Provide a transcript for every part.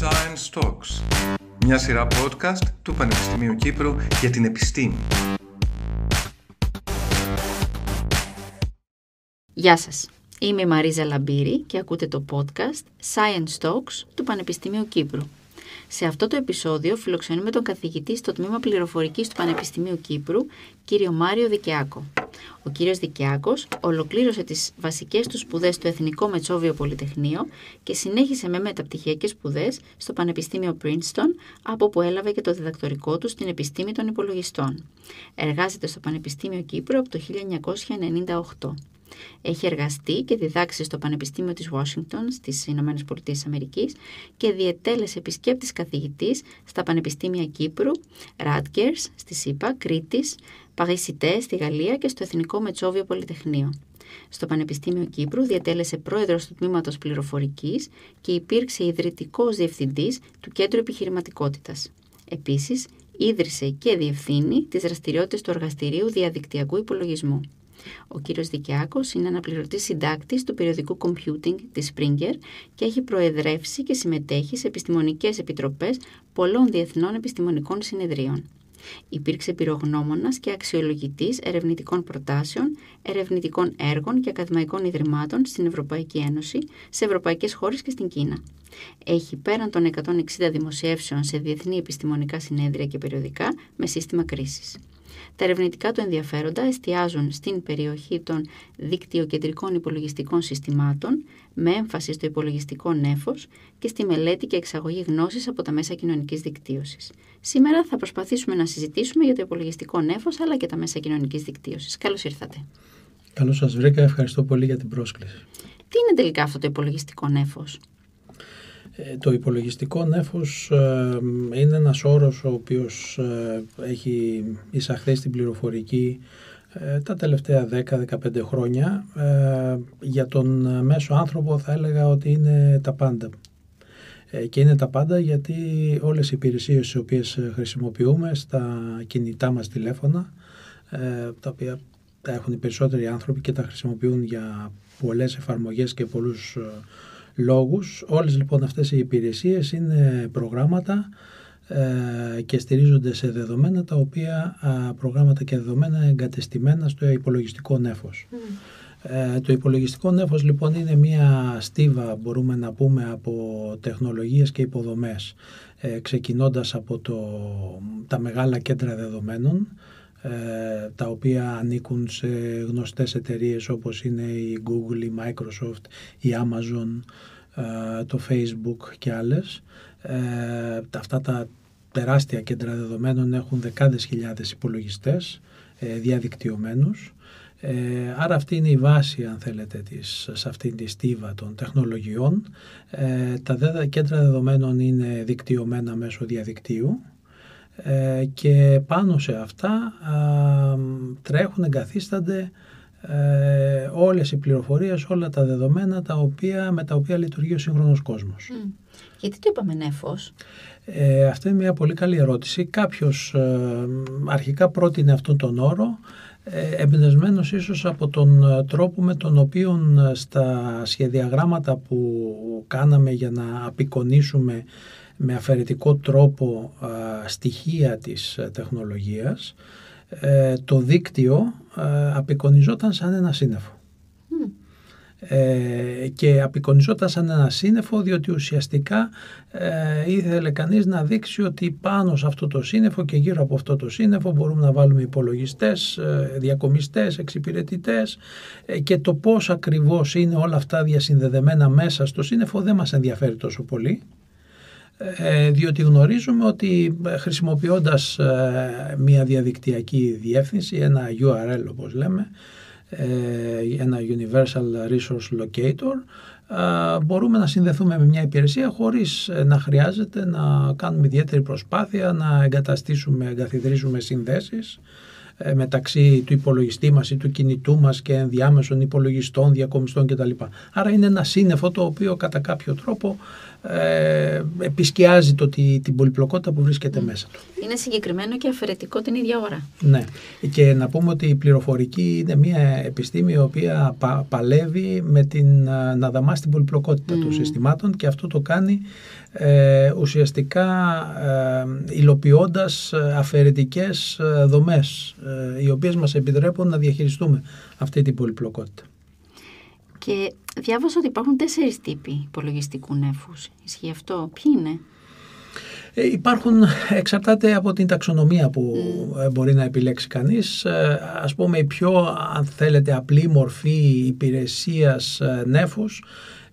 Science Talks, μια σειρά podcast του Πανεπιστημίου Κύπρου για την επιστήμη. Γεια σας. Είμαι η Μαρίζα Λαμπύρη και ακούτε το podcast Science Talks του Πανεπιστημίου Κύπρου. Σε αυτό το επεισόδιο φιλοξενούμε τον καθηγητή στο Τμήμα Πληροφορικής του Πανεπιστημίου Κύπρου, κύριο Μάριο Δικαιάκο. Ο κύριος Δικαιάκος ολοκλήρωσε τις βασικές του σπουδές στο Εθνικό Μετσόβιο Πολυτεχνείο και συνέχισε με μεταπτυχιακές σπουδές στο Πανεπιστήμιο Princeton, από όπου έλαβε και το διδακτορικό του στην επιστήμη των υπολογιστών. Εργάζεται στο Πανεπιστήμιο Κύπρου από το 1998. Έχει εργαστεί και διδάξει στο Πανεπιστήμιο της Washington στις Ηνωμένες Πολιτείες Αμερικής και διετέλεσε επισκέπτης καθηγητής στα Πανεπιστήμια Κύπρου, Rutgers στη ΣΥΠΑ, Κρήτης, Παγισιτέ στη Γαλλία και στο Εθνικό Μετσόβιο Πολυτεχνείο. Στο Πανεπιστήμιο Κύπρου διατέλεσε πρόεδρος του Τμήματος Πληροφορικής και υπήρξε ιδρυτικός διευθυντής του Κέντρου Επιχειρηματικότητας. Επίσης, ίδρυσε και διευθύνει τις δραστηριότητες του Εργαστηρίου Διαδικτυακού Υπολογισμού. Ο κύριος Δικιάκος είναι αναπληρωτής συντάκτης του περιοδικού Computing της Springer και έχει προεδρεύσει και συμμετέχει σε επιστημονικές επιτροπές πολλών διεθνών επιστημονικών συνεδρίων. Υπήρξε πυρογνώμονας και αξιολογητής ερευνητικών προτάσεων, ερευνητικών έργων και ακαδημαϊκών ιδρυμάτων στην Ευρωπαϊκή Ένωση, σε ευρωπαϊκές χώρες και στην Κίνα. Έχει πέραν των 160 δημοσιεύσεων σε διεθνή επιστημονικά συνέδρια και περιοδικά με σύστημα κρίσης. Τα ερευνητικά του ενδιαφέροντα εστιάζουν στην περιοχή των δικτυοκεντρικών υπολογιστικών συστημάτων, με έμφαση στο υπολογιστικό νέφος και στη μελέτη και εξαγωγή γνώσης από τα μέσα κοινωνικής δικτύωσης. Σήμερα θα προσπαθήσουμε να συζητήσουμε για το υπολογιστικό νέφος αλλά και τα μέσα κοινωνικής δικτύωσης. Καλώς ήρθατε. Καλώς σας βρήκα. Ευχαριστώ πολύ για την πρόσκληση. Τι είναι τελικά αυτό το υπολογιστικό νέφος; Ε, το υπολογιστικό νέφος ε, είναι ένας όρος ο οποίος ε, έχει εισαχθεί στην πληροφορική τα τελευταία 10-15 χρόνια. Για τον μέσο άνθρωπο θα έλεγα ότι είναι τα πάντα. Και είναι τα πάντα γιατί όλες οι υπηρεσίες τις οποίες χρησιμοποιούμε στα κινητά μας τηλέφωνα, τα οποία τα έχουν οι περισσότεροι άνθρωποι και τα χρησιμοποιούν για πολλές εφαρμογές και πολλούς λόγους. Όλες λοιπόν αυτές οι υπηρεσίες είναι προγράμματα ε, και στηρίζονται σε δεδομένα τα οποία προγράμματα και δεδομένα εγκατεστημένα στο υπολογιστικό νέφος. Ε, το υπολογιστικό νέφος λοιπόν είναι μια στίβα μπορούμε να πούμε από τεχνολογίες και υποδομές ε, ξεκινώντας από το, τα μεγάλα κέντρα δεδομένων ε, τα οποία ανήκουν σε γνωστές εταιρείες όπως είναι η Google, η Microsoft, η Amazon, ε, το Facebook και άλλες. Ε, αυτά τα τεράστια κέντρα δεδομένων έχουν δεκάδες χιλιάδες υπολογιστές διαδικτυωμένους. άρα αυτή είναι η βάση, αν θέλετε, της, σε αυτήν τη στίβα των τεχνολογιών. τα κέντρα δεδομένων είναι δικτυωμένα μέσω διαδικτύου ε, και πάνω σε αυτά τρέχουν, εγκαθίστανται ε, όλες οι πληροφορίες, όλα τα δεδομένα τα οποία, με τα οποία λειτουργεί ο σύγχρονος κόσμος. Γιατί το είπαμε νέφος; Ε, αυτή είναι μια πολύ καλή ερώτηση. Κάποιος ε, αρχικά πρότεινε αυτόν τον όρο ε, εμπνευσμένος ίσως από τον τρόπο με τον οποίο στα σχεδιαγράμματα που κάναμε για να απεικονίσουμε με αφαιρετικό τρόπο στοιχεία της ε, τεχνολογίας, ε, το δίκτυο απεικονιζόταν σαν ένα σύννεφο. Ε, και απεικονιζόταν σαν ένα σύννεφο διότι ουσιαστικά ε, ήθελε κανείς να δείξει ότι πάνω σε αυτό το σύννεφο και γύρω από αυτό το σύννεφο μπορούμε να βάλουμε υπολογιστές, ε, διακομιστές, εξυπηρετητές και το πώς ακριβώς είναι όλα αυτά διασυνδεδεμένα μέσα στο σύννεφο δεν μας ενδιαφέρει τόσο πολύ ε, διότι γνωρίζουμε ότι ε, χρησιμοποιώντας ε, μια διαδικτυακή διεύθυνση, ένα URL όπως λέμε, ένα Universal Resource Locator, μπορούμε να συνδεθούμε με μια υπηρεσία χωρίς να χρειάζεται να κάνουμε ιδιαίτερη προσπάθεια, να εγκαταστήσουμε, εγκαθιδρύσουμε συνδέσεις ε, μεταξύ του υπολογιστή μας ή του κινητού μας και ενδιάμεσων υπολογιστών, διακομιστών κτλ. Άρα είναι ένα σύννεφο το οποίο κατά κάποιο τρόπο ε, επισκιάζει το, την πολυπλοκότητα που βρίσκεται μέσα του. Είναι συγκεκριμένο και αφαιρετικό την ίδια ώρα. Ναι. Και να πούμε ότι η πληροφορική είναι μια επιστήμη η οποία παλεύει με την, να δαμάσει την πολυπλοκότητα των συστημάτων και αυτό το κάνει ε, ουσιαστικά ε, υλοποιώντας αφαιρετικές ε, δομές ε, οι οποίες μας επιτρέπουν να διαχειριστούμε αυτή την πολυπλοκότητα. Και διάβασα ότι υπάρχουν τέσσερις τύποι υπολογιστικού νέφους. Ισχύει αυτό; Ποιοι είναι; Ε, υπάρχουν, εξαρτάται από την ταξονομία που mm. μπορεί να επιλέξει κανείς. Ε, ας πούμε η πιο, αν θέλετε, απλή μορφή υπηρεσίας νέφους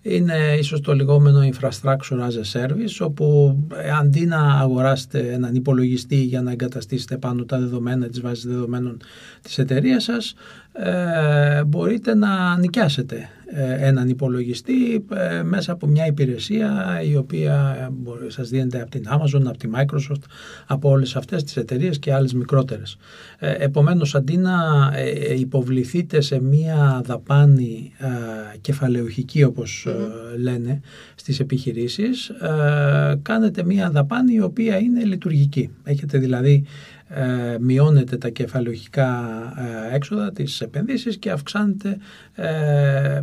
είναι ίσως το λεγόμενο infrastructure as a service όπου αντί να αγοράσετε έναν υπολογιστή για να εγκαταστήσετε πάνω τα δεδομένα της βάσης δεδομένων της εταιρείας σας ε, μπορείτε να νοικιάσετε ε, έναν υπολογιστή ε, μέσα από μια υπηρεσία η οποία σας δίνεται από την Amazon, από τη Microsoft, από όλες αυτές τις εταιρείες και άλλες μικρότερες. Επομένως, αντί να υποβληθείτε σε μια δαπάνη κεφαλαιοχική όπως λένε στις επιχειρήσεις, κάνετε μια δαπάνη η οποία είναι λειτουργική. Έχετε δηλαδή ε, μειώνεται τα κεφαλαιοχικά ε, έξοδα, τις επενδύσεις και αυξάνεται ε,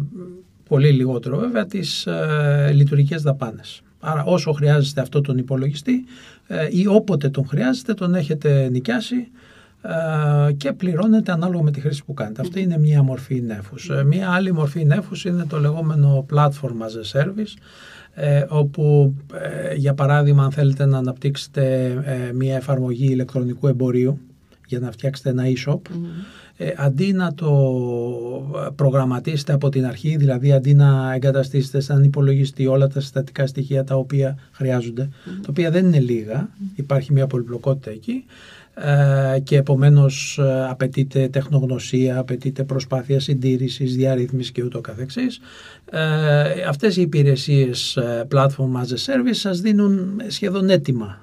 πολύ λιγότερο βέβαια τις ε, λειτουργικές δαπάνες. Άρα όσο χρειάζεστε αυτό τον υπολογιστή ε, ή όποτε τον χρειάζεστε τον έχετε νοικιάσει και πληρώνετε ανάλογα με τη χρήση που κάνετε. Αυτή είναι μία μορφή νέφους. Μία άλλη μορφή νέφους είναι το λεγόμενο platform as a service ε, όπου ε, για παράδειγμα αν θέλετε να αναπτύξετε ε, μια εφαρμογή ηλεκτρονικού εμπορίου για να φτιάξετε ένα e-shop αντί να το προγραμματίσετε από την αρχή, δηλαδή αντί να εγκαταστήσετε σαν υπολογιστή όλα τα συστατικά στοιχεία τα οποία χρειάζονται, τα οποία δεν είναι λίγα, υπάρχει μια πολυπλοκότητα εκεί, ε, και επομένως ε, απαιτείται τεχνογνωσία, απαιτείται προσπάθεια συντήρησης, διαρρύθμισης και ούτω καθεξής. Ε, αυτές οι υπηρεσίες Platform as a Service σας δίνουν σχεδόν έτοιμα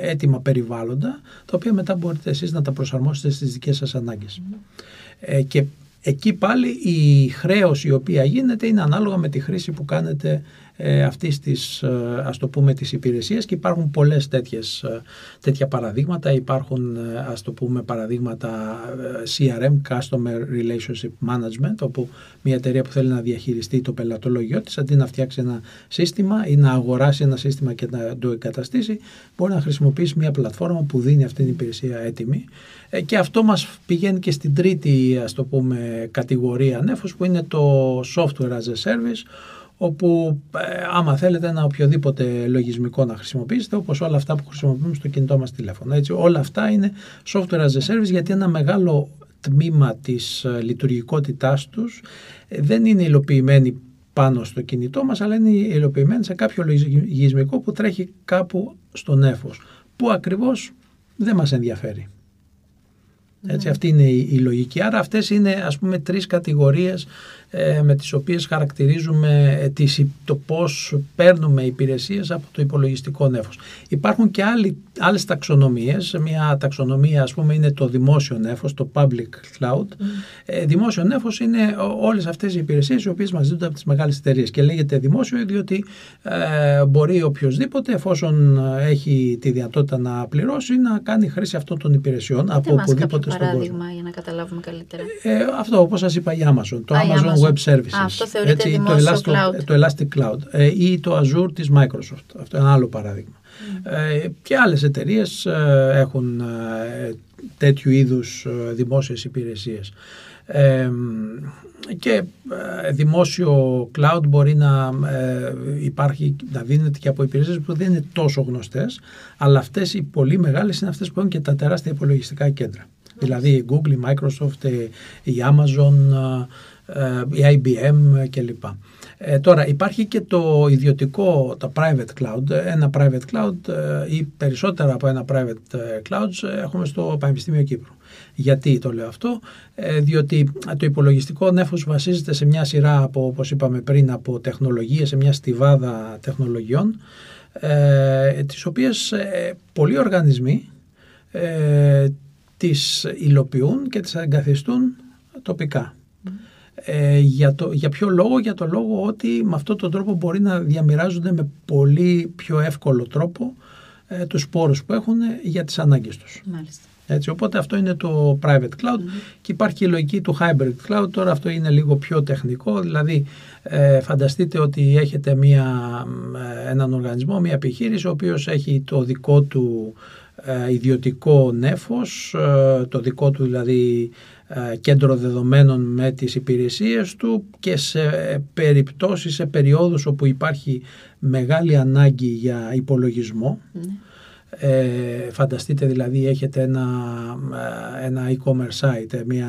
έτοιμα περιβάλλοντα, τα οποία μετά μπορείτε εσείς να τα προσαρμόσετε στις δικές σας ανάγκες. και εκεί πάλι η χρέωση η οποία γίνεται είναι ανάλογα με τη χρήση που κάνετε ε, αυτής της ε, ας το πούμε της υπηρεσίας και υπάρχουν πολλές τέτοιες, ε, τέτοια παραδείγματα. Υπάρχουν ε, ας το πούμε παραδείγματα CRM Customer Relationship Management όπου μια εταιρεία που θέλει να διαχειριστεί το πελατολογιό της αντί να φτιάξει ένα σύστημα ή να αγοράσει ένα σύστημα και να το εγκαταστήσει μπορεί να χρησιμοποιήσει μια πλατφόρμα που δίνει αυτή την υπηρεσία έτοιμη. Και αυτό μας πηγαίνει και στην τρίτη ας το πούμε κατηγορία νέφους που είναι το software as a service όπου ε, άμα θέλετε ένα οποιοδήποτε λογισμικό να χρησιμοποιήσετε όπως όλα αυτά που χρησιμοποιούμε στο κινητό μας τηλέφωνο. Έτσι, όλα αυτά είναι software as a service γιατί ένα μεγάλο τμήμα της ε, λειτουργικότητάς τους ε, δεν είναι υλοποιημένη πάνω στο κινητό μας αλλά είναι υλοποιημένη σε κάποιο λογισμικό που τρέχει κάπου στον έφος που ακριβώς δεν μας ενδιαφέρει. Έτσι, αυτή είναι η, η, λογική. Άρα αυτές είναι ας πούμε τρεις κατηγορίες ε, με τις οποίες χαρακτηρίζουμε ε, τις, το πώς παίρνουμε υπηρεσίες από το υπολογιστικό νέφος. Υπάρχουν και άλλοι, άλλες ταξονομίες. Μια ταξονομία ας πούμε είναι το δημόσιο νέφος, το public cloud. Mm. Ε, δημόσιο νέφος είναι όλες αυτές οι υπηρεσίες οι οποίες μας δίνονται από τις μεγάλες εταιρείες και λέγεται δημόσιο διότι ε, μπορεί οποιοδήποτε εφόσον έχει τη δυνατότητα να πληρώσει να κάνει χρήση αυτών των υπηρεσιών από οπουδήποτε στον κόσμο. παράδειγμα για να καταλάβουμε καλύτερα. Ε, αυτό όπως σας είπα η Amazon. Το Amazon Web Services. αυτό θεωρείται Έτσι, δημόσιο το, cloud. το Elastic Cloud ε, ή το Azure της Microsoft. Αυτό είναι ένα άλλο παράδειγμα. Mm. Ε, και άλλες εταιρείες ε, έχουν ε, τέτοιου είδους ε, δημόσιες υπηρεσίες. και δημόσιο cloud μπορεί να υπάρχει, να δίνεται και από υπηρεσίες που δεν είναι τόσο γνωστές, αλλά αυτές οι πολύ μεγάλες είναι αυτές που έχουν και τα τεράστια υπολογιστικά κέντρα. Δηλαδή η Google, η Microsoft, η Amazon, ε, η IBM κλπ. Ε, τώρα υπάρχει και το ιδιωτικό, το private cloud. Ένα private cloud ε, ή περισσότερα από ένα private cloud έχουμε στο Πανεπιστήμιο Κύπρου. Γιατί το λέω αυτό, διότι το υπολογιστικό νέφος βασίζεται σε μια σειρά από, όπως είπαμε πριν, από τεχνολογίες, σε μια στιβάδα τεχνολογιών, ε, τις οποίες πολλοί οργανισμοί τις υλοποιούν και τις εγκαθιστούν τοπικά. Ε, για, το, για ποιο λόγο, για το λόγο ότι με αυτόν τον τρόπο μπορεί να διαμοιράζονται με πολύ πιο εύκολο τρόπο ε, τους σπόρους που έχουν για τις ανάγκες τους. Μάλιστα. Έτσι, οπότε αυτό είναι το private cloud και υπάρχει η λογική του hybrid cloud. Τώρα αυτό είναι λίγο πιο τεχνικό, δηλαδή ε, φανταστείτε ότι έχετε μια, ε, έναν οργανισμό, μια επιχείρηση ο οποίος έχει το δικό του ε, ιδιωτικό νέφος, το δικό του δηλαδή κέντρο δεδομένων με τις υπηρεσίες του και σε περιπτώσεις, σε περιόδους όπου υπάρχει μεγάλη ανάγκη για υπολογισμό ναι. Ε, φανταστείτε δηλαδή έχετε ένα, ε, ένα e-commerce site, μια,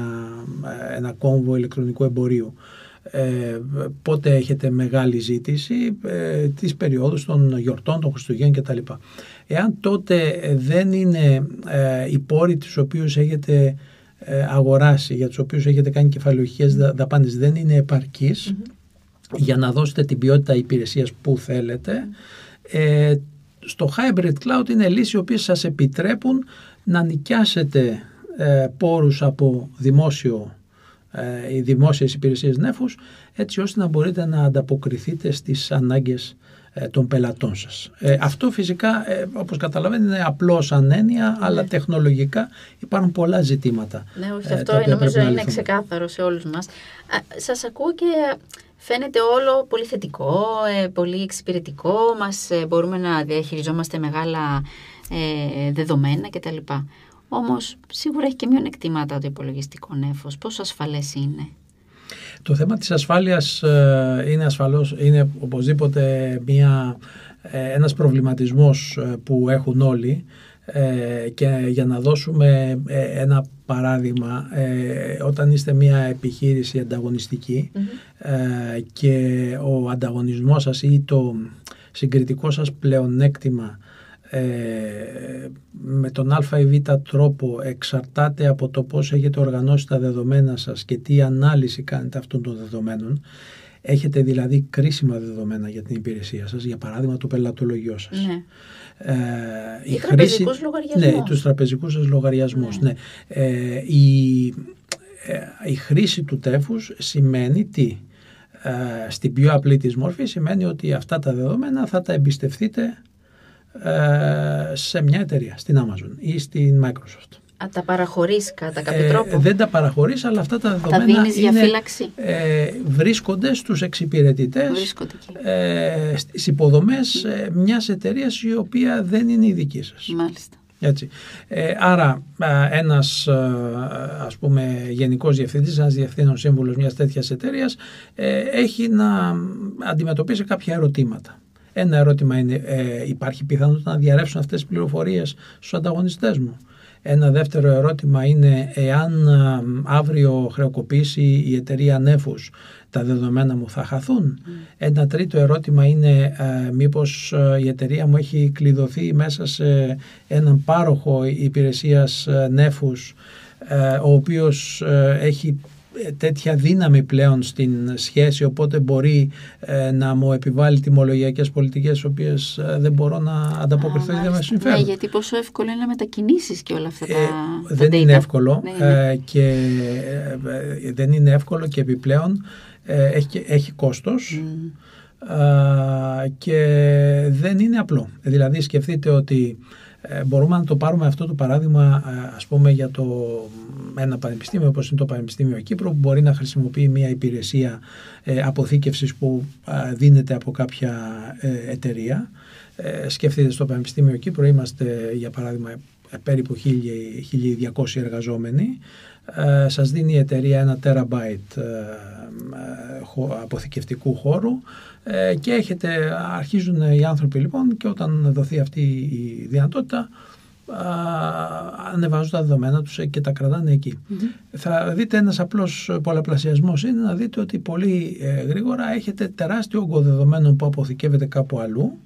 ε, ένα κόμβο ηλεκτρονικού εμπορίου. Ε, πότε έχετε μεγάλη ζήτηση ε, τις περιόδους των γιορτών, των Χριστουγέννων κτλ. Εάν τότε δεν είναι ε, οι πόροι τους οποίους έχετε αγοράσει, για τους οποίους έχετε κάνει κεφαλαιοχικές δαπάνες δεν είναι για να δώσετε την ποιότητα υπηρεσίας που θέλετε, στο hybrid cloud είναι λύσεις οι οποίες σας επιτρέπουν να νοικιάσετε ε, πόρους από δημόσιο, ε, οι δημόσιες υπηρεσίες νέφους έτσι ώστε να μπορείτε να ανταποκριθείτε στις ανάγκες ε, των πελατών σας. Ε, αυτό φυσικά ε, όπως καταλαβαίνετε είναι απλό σαν έννοια ναι. αλλά τεχνολογικά υπάρχουν πολλά ζητήματα. Ναι, όχι, αυτό νομίζω είναι ξεκάθαρο σε όλους μας. Σας ακούω και φαίνεται όλο πολύ θετικό, ε, πολύ εξυπηρετικό, μας ε, μπορούμε να διαχειριζόμαστε μεγάλα ε, δεδομένα κτλ. Όμως σίγουρα έχει και μειονεκτήματα το υπολογιστικό νέφος. Πόσο ασφαλές είναι; Το θέμα της ασφάλειας είναι, ασφαλώς, είναι οπωσδήποτε μια, ένας προβληματισμός που έχουν όλοι. Ε, και για να δώσουμε ε, ένα παράδειγμα, ε, όταν είστε μια επιχείρηση και ο ανταγωνισμός σας ή το συγκριτικό σας πλεονέκτημα με τον α ή β τρόπο εξαρτάται από το πώς έχετε οργανώσει τα δεδομένα σας και τι ανάλυση κάνετε αυτών των δεδομένων έχετε δηλαδή κρίσιμα δεδομένα για την υπηρεσία σας για παράδειγμα το πελατολογιό σας ναι. Ε, η χρήση, λογαριασμούς. Ναι, τους τραπεζικούς σας λογαριασμούς. Ναι. ναι. Ε, η, ε, η χρήση του τέφους σημαίνει τι; Ε, στην πιο απλή της μόρφης σημαίνει ότι αυτά τα δεδομένα θα τα εμπιστευτείτε ε, σε μια εταιρεία, στην Amazon ή στην Microsoft. Α, τα παραχωρείς κατά κάποιο ε, τρόπο; Δεν τα παραχωρείς, αλλά αυτά τα δεδομένα τα δίνεις για φύλαξη; Ε, βρίσκονται στους εξυπηρετητές, βρίσκονται ε, στις υποδομές ε, μιας εταιρείας η οποία δεν είναι η δική σας. Μάλιστα. Έτσι. Ε, άρα ένας ας πούμε γενικός διευθυντής, ένας διευθύνων σύμβουλος μιας τέτοιας εταιρείας ε, έχει να αντιμετωπίσει κάποια ερωτήματα. Ένα ερώτημα είναι ε, υπάρχει πιθανότητα να διαρρεύσουν αυτές τις πληροφορίες στους ανταγωνιστές μου; Ένα δεύτερο ερώτημα είναι εάν αύριο χρεοκοπήσει η εταιρεία Νέφους τα δεδομένα μου θα χαθούν; Mm. Ένα τρίτο ερώτημα είναι ε, μήπως ε, η εταιρεία μου έχει κλειδωθεί μέσα σε έναν πάροχο υπηρεσίας ε, Νέφους ο οποίος έχει τέτοια δύναμη πλέον στην σχέση οπότε μπορεί ε, να μου επιβάλλει τιμολογιακές πολιτικές τις οποίες ε, δεν μπορώ να ανταποκριθώ ή δεν με συμφέρουν. Ναι, γιατί πόσο εύκολο είναι να μετακινήσεις και όλα αυτά τα, ε, Δεν είναι εύκολο ε, και δεν είναι εύκολο και επιπλέον έχει, έχει κόστος και δεν είναι απλό. Δηλαδή σκεφτείτε ότι ε, μπορούμε να το πάρουμε αυτό το παράδειγμα ε, ας πούμε για το, ένα πανεπιστήμιο όπως είναι το Πανεπιστήμιο Κύπρου που μπορεί να χρησιμοποιεί μια υπηρεσία ε, αποθήκευσης που δίνεται από κάποια εταιρεία. Σκεφτείτε στο Πανεπιστήμιο Κύπρου είμαστε για παράδειγμα περίπου 1200 εργαζόμενοι. Σας δίνει η εταιρεία ένα τεραμπάιτ αποθηκευτικού χώρου ε, και έχετε, αρχίζουν οι άνθρωποι λοιπόν και όταν δοθεί αυτή η δυνατότητα ανεβάζουν τα δεδομένα τους και τα κρατάνε Θα δείτε ένας απλός πολλαπλασιασμός είναι να δείτε ότι πολύ ε, γρήγορα έχετε τεράστιο όγκο δεδομένων που αποθηκεύεται κάπου αλλού.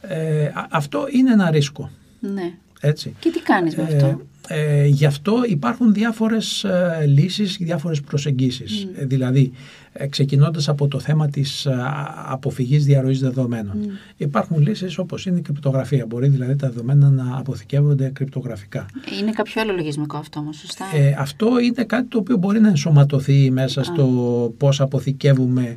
Ε, αυτό είναι ένα ρίσκο. Ναι. Έτσι. Και τι κάνεις με αυτό; Ε, γι' αυτό υπάρχουν διάφορες ε, λύσεις, διάφορες προσεγγίσεις. Ε, δηλαδή, ε, ξεκινώντας από το θέμα της ε, αποφυγής διαρροής δεδομένων. Υπάρχουν λύσεις όπως είναι η κρυπτογραφία. Μπορεί δηλαδή τα δεδομένα να αποθηκεύονται κρυπτογραφικά. Είναι κάποιο άλλο λογισμικό αυτό όμως, σωστά; Ε, αυτό είναι κάτι το οποίο μπορεί να ενσωματωθεί μέσα στο πώς αποθηκεύουμε ε,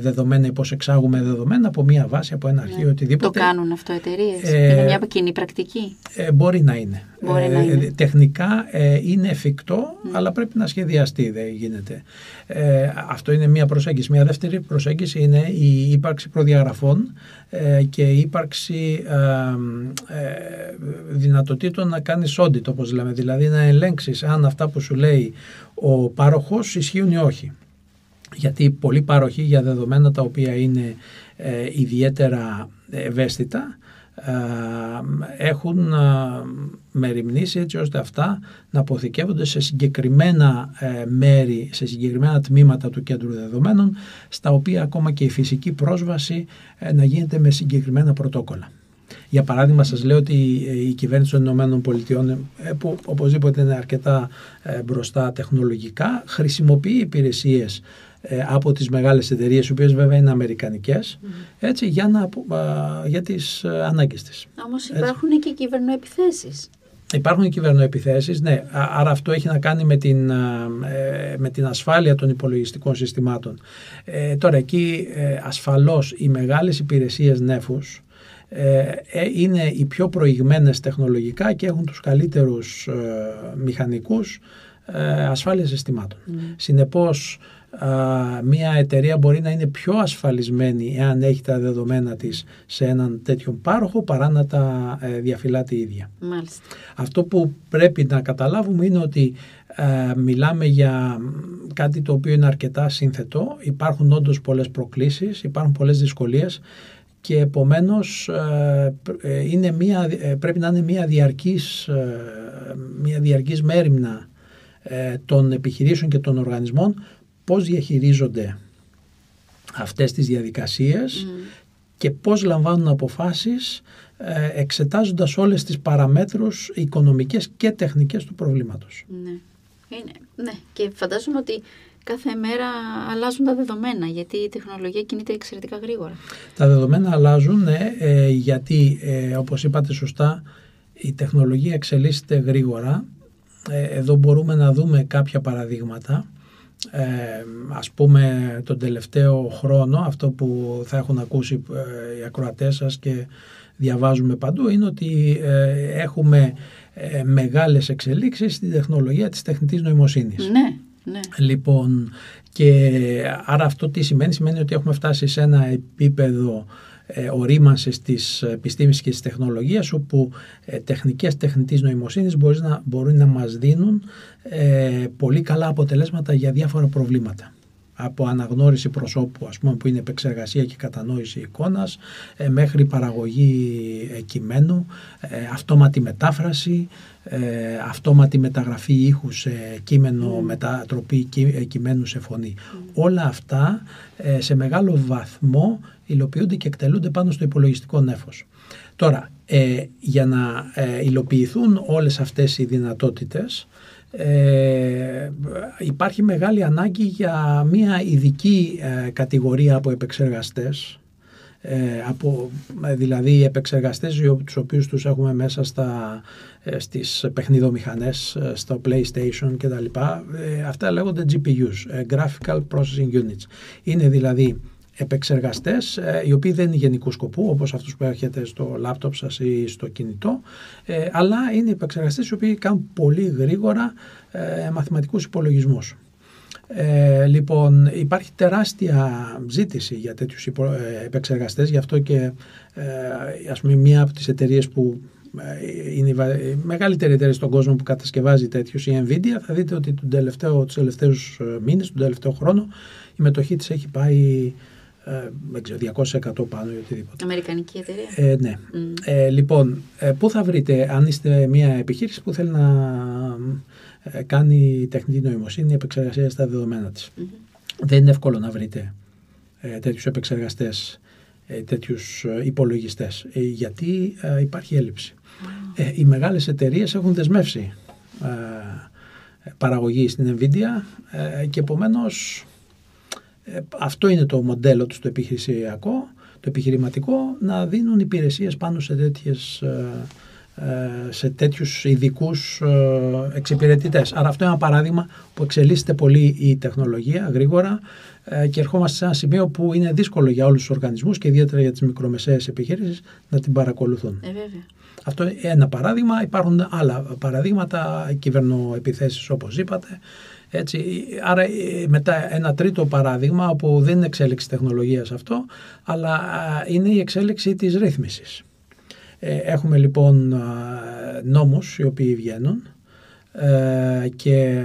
δεδομένα ή πώς εξάγουμε δεδομένα από μία βάση, από ένα αρχείο, Το οτιδήποτε. κάνουν αυτό εταιρείες. Ε, είναι μια κοινή πρακτική. Ε, μπορεί να είναι. Μπορεί να είναι. Τεχνικά ε, είναι εφικτό, αλλά πρέπει να σχεδιαστεί, δεν γίνεται. Ε, αυτό είναι μία προσέγγιση. Μία δεύτερη προσέγγιση είναι η ύπαρξη προδιαγραφών ε, και η ύπαρξη ε, ε, δυνατοτήτων να κάνεις audit, όπως λέμε. Δηλαδή να ελέγξεις αν αυτά που σου λέει ο πάροχος ισχύουν ή όχι. Γιατί πολλοί πάροχοι για δεδομένα τα οποία είναι ε, ιδιαίτερα ευαίσθητα ε, έχουν ε, μεριμνήσει έτσι ώστε αυτά να αποθηκεύονται σε συγκεκριμένα ε, μέρη, σε συγκεκριμένα τμήματα του κέντρου δεδομένων, στα οποία ακόμα και η φυσική πρόσβαση ε, να γίνεται με συγκεκριμένα πρωτόκολλα. Για παράδειγμα, σας λέω ότι η κυβέρνηση των Ηνωμένων Πολιτειών, ε, που οπωσδήποτε είναι αρκετά ε, μπροστά τεχνολογικά, χρησιμοποιεί υπηρεσίες ε, από τις μεγάλες εταιρείες, οι οποίες βέβαια είναι αμερικανικές, έτσι, για, να, α, για τις ε, ανάγκες της. Όμως Έτσι. υπάρχουν και κυβερνοεπιθέσεις. Υπάρχουν κυβερνοεπιθέσεις, ναι. Α- Άρα αυτό έχει να κάνει με την, α, ε, με την ασφάλεια των υπολογιστικών συστημάτων. Ε, τώρα εκεί ε, ασφαλώς οι μεγάλες υπηρεσίες νέφους ε, ε, είναι οι πιο προηγμένες τεχνολογικά και έχουν τους καλύτερους ε, μηχανικούς ε, ασφάλειας συστημάτων. Συνεπώς α, μια εταιρεία μπορεί να είναι πιο ασφαλισμένη εάν έχει τα δεδομένα της σε έναν τέτοιον πάροχο παρά να τα ε, διαφυλάτει η ίδια. Μάλιστα. Αυτό που πρέπει να καταλάβουμε είναι ότι ε, μιλάμε για κάτι το οποίο είναι αρκετά σύνθετο. Υπάρχουν όντως πολλές προκλήσεις, υπάρχουν πολλές δυσκολίες και επομένως ε, πρ- ε, είναι μια, ε, πρέπει να είναι μια διαρκής, ε, μια διαρκής μέρημνα ε, των επιχειρήσεων και των οργανισμών πώς διαχειρίζονται αυτές τις διαδικασίες και πώς λαμβάνουν αποφάσεις ε, εξετάζοντας όλες τις παραμέτρους οικονομικές και τεχνικές του προβλήματος. Ναι. Είναι, ναι. Και φαντάζομαι ότι κάθε μέρα αλλάζουν τα δεδομένα, γιατί η τεχνολογία κινείται εξαιρετικά γρήγορα. Τα δεδομένα αλλάζουν ναι, ε, γιατί ε, όπως είπατε σωστά η τεχνολογία εξελίσσεται γρήγορα. Ε, εδώ μπορούμε να δούμε κάποια παραδείγματα. Ε, ας πούμε τον τελευταίο χρόνο αυτό που θα έχουν ακούσει ε, οι ακροατές σας και διαβάζουμε παντού είναι ότι ε, έχουμε ε, μεγάλες εξελίξεις στην τεχνολογία της τεχνητής νοημοσύνης. Ναι, ναι. Λοιπόν, και άρα αυτό τι σημαίνει, σημαίνει ότι έχουμε φτάσει σε ένα επίπεδο ε, ορίμανσης της επιστήμης και της τεχνολογίας όπου ε, τεχνικές τεχνητής νοημοσύνης μπορείς να, μπορούν να μας δίνουν ε, πολύ καλά αποτελέσματα για διάφορα προβλήματα. Από αναγνώριση προσώπου ας πούμε, που είναι επεξεργασία και κατανόηση εικόνας ε, μέχρι παραγωγή ε, κειμένου, ε, αυτόματη μετάφραση, ε, αυτόματη μεταγραφή ήχους σε κείμενο, μετατροπή κει- ε, κειμένου σε φωνή. Όλα αυτά ε, σε μεγάλο βαθμό υλοποιούνται και εκτελούνται πάνω στο υπολογιστικό νέφος. Τώρα, ε, για να ε, υλοποιηθούν όλες αυτές οι δυνατότητες ε, υπάρχει μεγάλη ανάγκη για μια ειδική ε, κατηγορία από επεξεργαστές ε, από, ε, δηλαδή επεξεργαστές οι ο- τους οποίους τους έχουμε μέσα στα, ε, στις παιχνιδομηχανές, ε, στο PlayStation και τα λοιπά. Ε, αυτά λέγονται GPUs, ε, Graphical Processing Units. Είναι δηλαδή επεξεργαστές ε, οι οποίοι δεν είναι γενικού σκοπού όπως αυτούς που έρχεται στο λάπτοπ σας ή στο κινητό ε, αλλά είναι επεξεργαστές οι οποίοι κάνουν πολύ γρήγορα ε, μαθηματικούς υπολογισμούς. Ε, λοιπόν, υπάρχει τεράστια ζήτηση για τέτοιους υπο, ε, επεξεργαστές, γι' αυτό και ε, ας πούμε μία από τις εταιρείες που ε, είναι η βα- η μεγαλύτερη εταιρεία στον κόσμο που κατασκευάζει τέτοιους, η Nvidia, θα δείτε ότι τον τελευταίο, τους τελευταίους ε, μήνες, τον τελευταίο χρόνο, η μετοχή της έχει πάει ε, δεν ξέρω, 200% πάνω ή οτιδήποτε. Αμερικανική εταιρεία. Ε, ναι. Μμ. Ε, λοιπόν, ε, πού θα βρείτε, αν είστε μια επιχείρηση που θέλει να ε, κάνει τεχνητή νοημοσύνη επεξεργασία στα δεδομένα της. Μμμ. Δεν είναι εύκολο να βρείτε ε, τέτοιους επεξεργαστές, ε, τέτοιους ε, υπολογιστές, ε, γιατί ε, υπάρχει έλλειψη. Ε, οι μεγάλες εταιρείες έχουν δεσμεύσει ε, παραγωγή στην Nvidia ε, και επομένως ε, αυτό είναι το μοντέλο τους το επιχειρησιακό, το επιχειρηματικό, να δίνουν υπηρεσίες πάνω σε τέτοιες σε τέτοιους ειδικούς εξυπηρετητές. Άρα αυτό είναι ένα παράδειγμα που εξελίσσεται πολύ η τεχνολογία γρήγορα και ερχόμαστε σε ένα σημείο που είναι δύσκολο για όλους τους οργανισμούς και ιδιαίτερα για τις μικρομεσαίες επιχείρησεις να την παρακολουθούν. Ε, βέβαια. Αυτό είναι ένα παράδειγμα. Υπάρχουν άλλα παραδείγματα, κυβερνοεπιθέσεις όπως είπατε. Έτσι, άρα ε, μετά ένα τρίτο παράδειγμα όπου δεν είναι εξέλιξη τεχνολογίας αυτό, αλλά είναι η εξέλιξη της ρύθμισης. Ε, έχουμε λοιπόν νόμους οι οποίοι βγαίνουν ε, και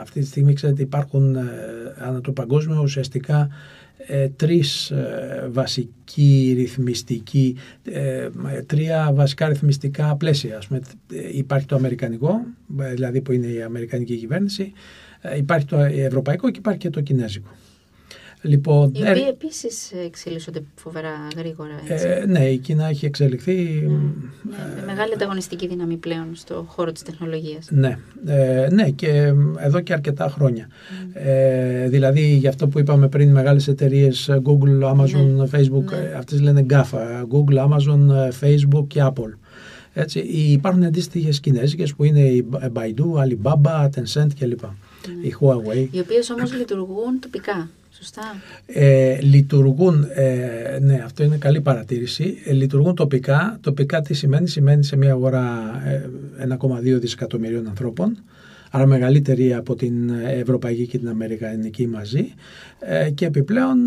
αυτή τη στιγμή ξέρετε υπάρχουν ανά το παγκόσμιο ουσιαστικά ε, τρεις ε, βασικοί ρυθμιστικοί, ε, τρία βασικά ρυθμιστικά πλαίσια. υπάρχει το αμερικανικό, δηλαδή που είναι η αμερικανική κυβέρνηση, υπάρχει το ευρωπαϊκό και υπάρχει και το κινέζικο. Λοιπόν, οι οποίοι ε, επίσης εξελίσσονται φοβερά γρήγορα. Έτσι. Ε, ναι, η Κίνα έχει εξελιχθεί. Ναι. μεγάλη ανταγωνιστική δύναμη πλέον στο χώρο της τεχνολογίας. Ναι, ε, ναι, και εδώ και αρκετά χρόνια. Ε, δηλαδή, για αυτό που είπαμε πριν, μεγάλες εταιρείες Google, Amazon, ναι. Facebook, ναι. αυτές λένε GAFA. Google, Amazon, Facebook και Apple. Έτσι, υπάρχουν αντίστοιχες κινέζικε που είναι η Baidu, Alibaba, Tencent κλπ. Η Huawei. Οι οποίες όμως λειτουργούν τοπικά. Σωστά; Ε, λειτουργούν, ε, ναι αυτό είναι καλή παρατήρηση, ε, λειτουργούν τοπικά. Τοπικά τι σημαίνει, σημαίνει σε μια αγορά 1,2 ε, δισεκατομμυρίων ανθρώπων, άρα μεγαλύτερη από την Ευρωπαϊκή και την Αμερικανική μαζί ε, και επιπλέον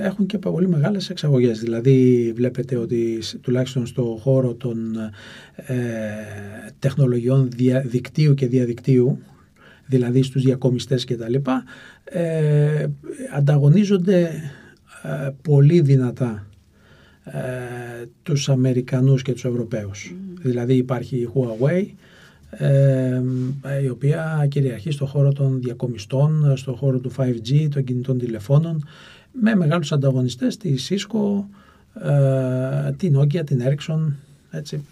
έχουν και πολύ μεγάλες εξαγωγές. Δηλαδή βλέπετε ότι τουλάχιστον στο χώρο των τεχνολογιών δικτύου και διαδικτύου δηλαδή στους διακομιστές και τα λοιπά, ε, ανταγωνίζονται ε, πολύ δυνατά ε, τους Αμερικανούς και τους Ευρωπαίους. Δηλαδή υπάρχει η Huawei, ε, η οποία κυριαρχεί στο χώρο των διακομιστών, στο χώρο του 5G, των κινητών τηλεφώνων, με μεγάλους ανταγωνιστές, τη Cisco, ε, την Nokia, την Ericsson έτσι,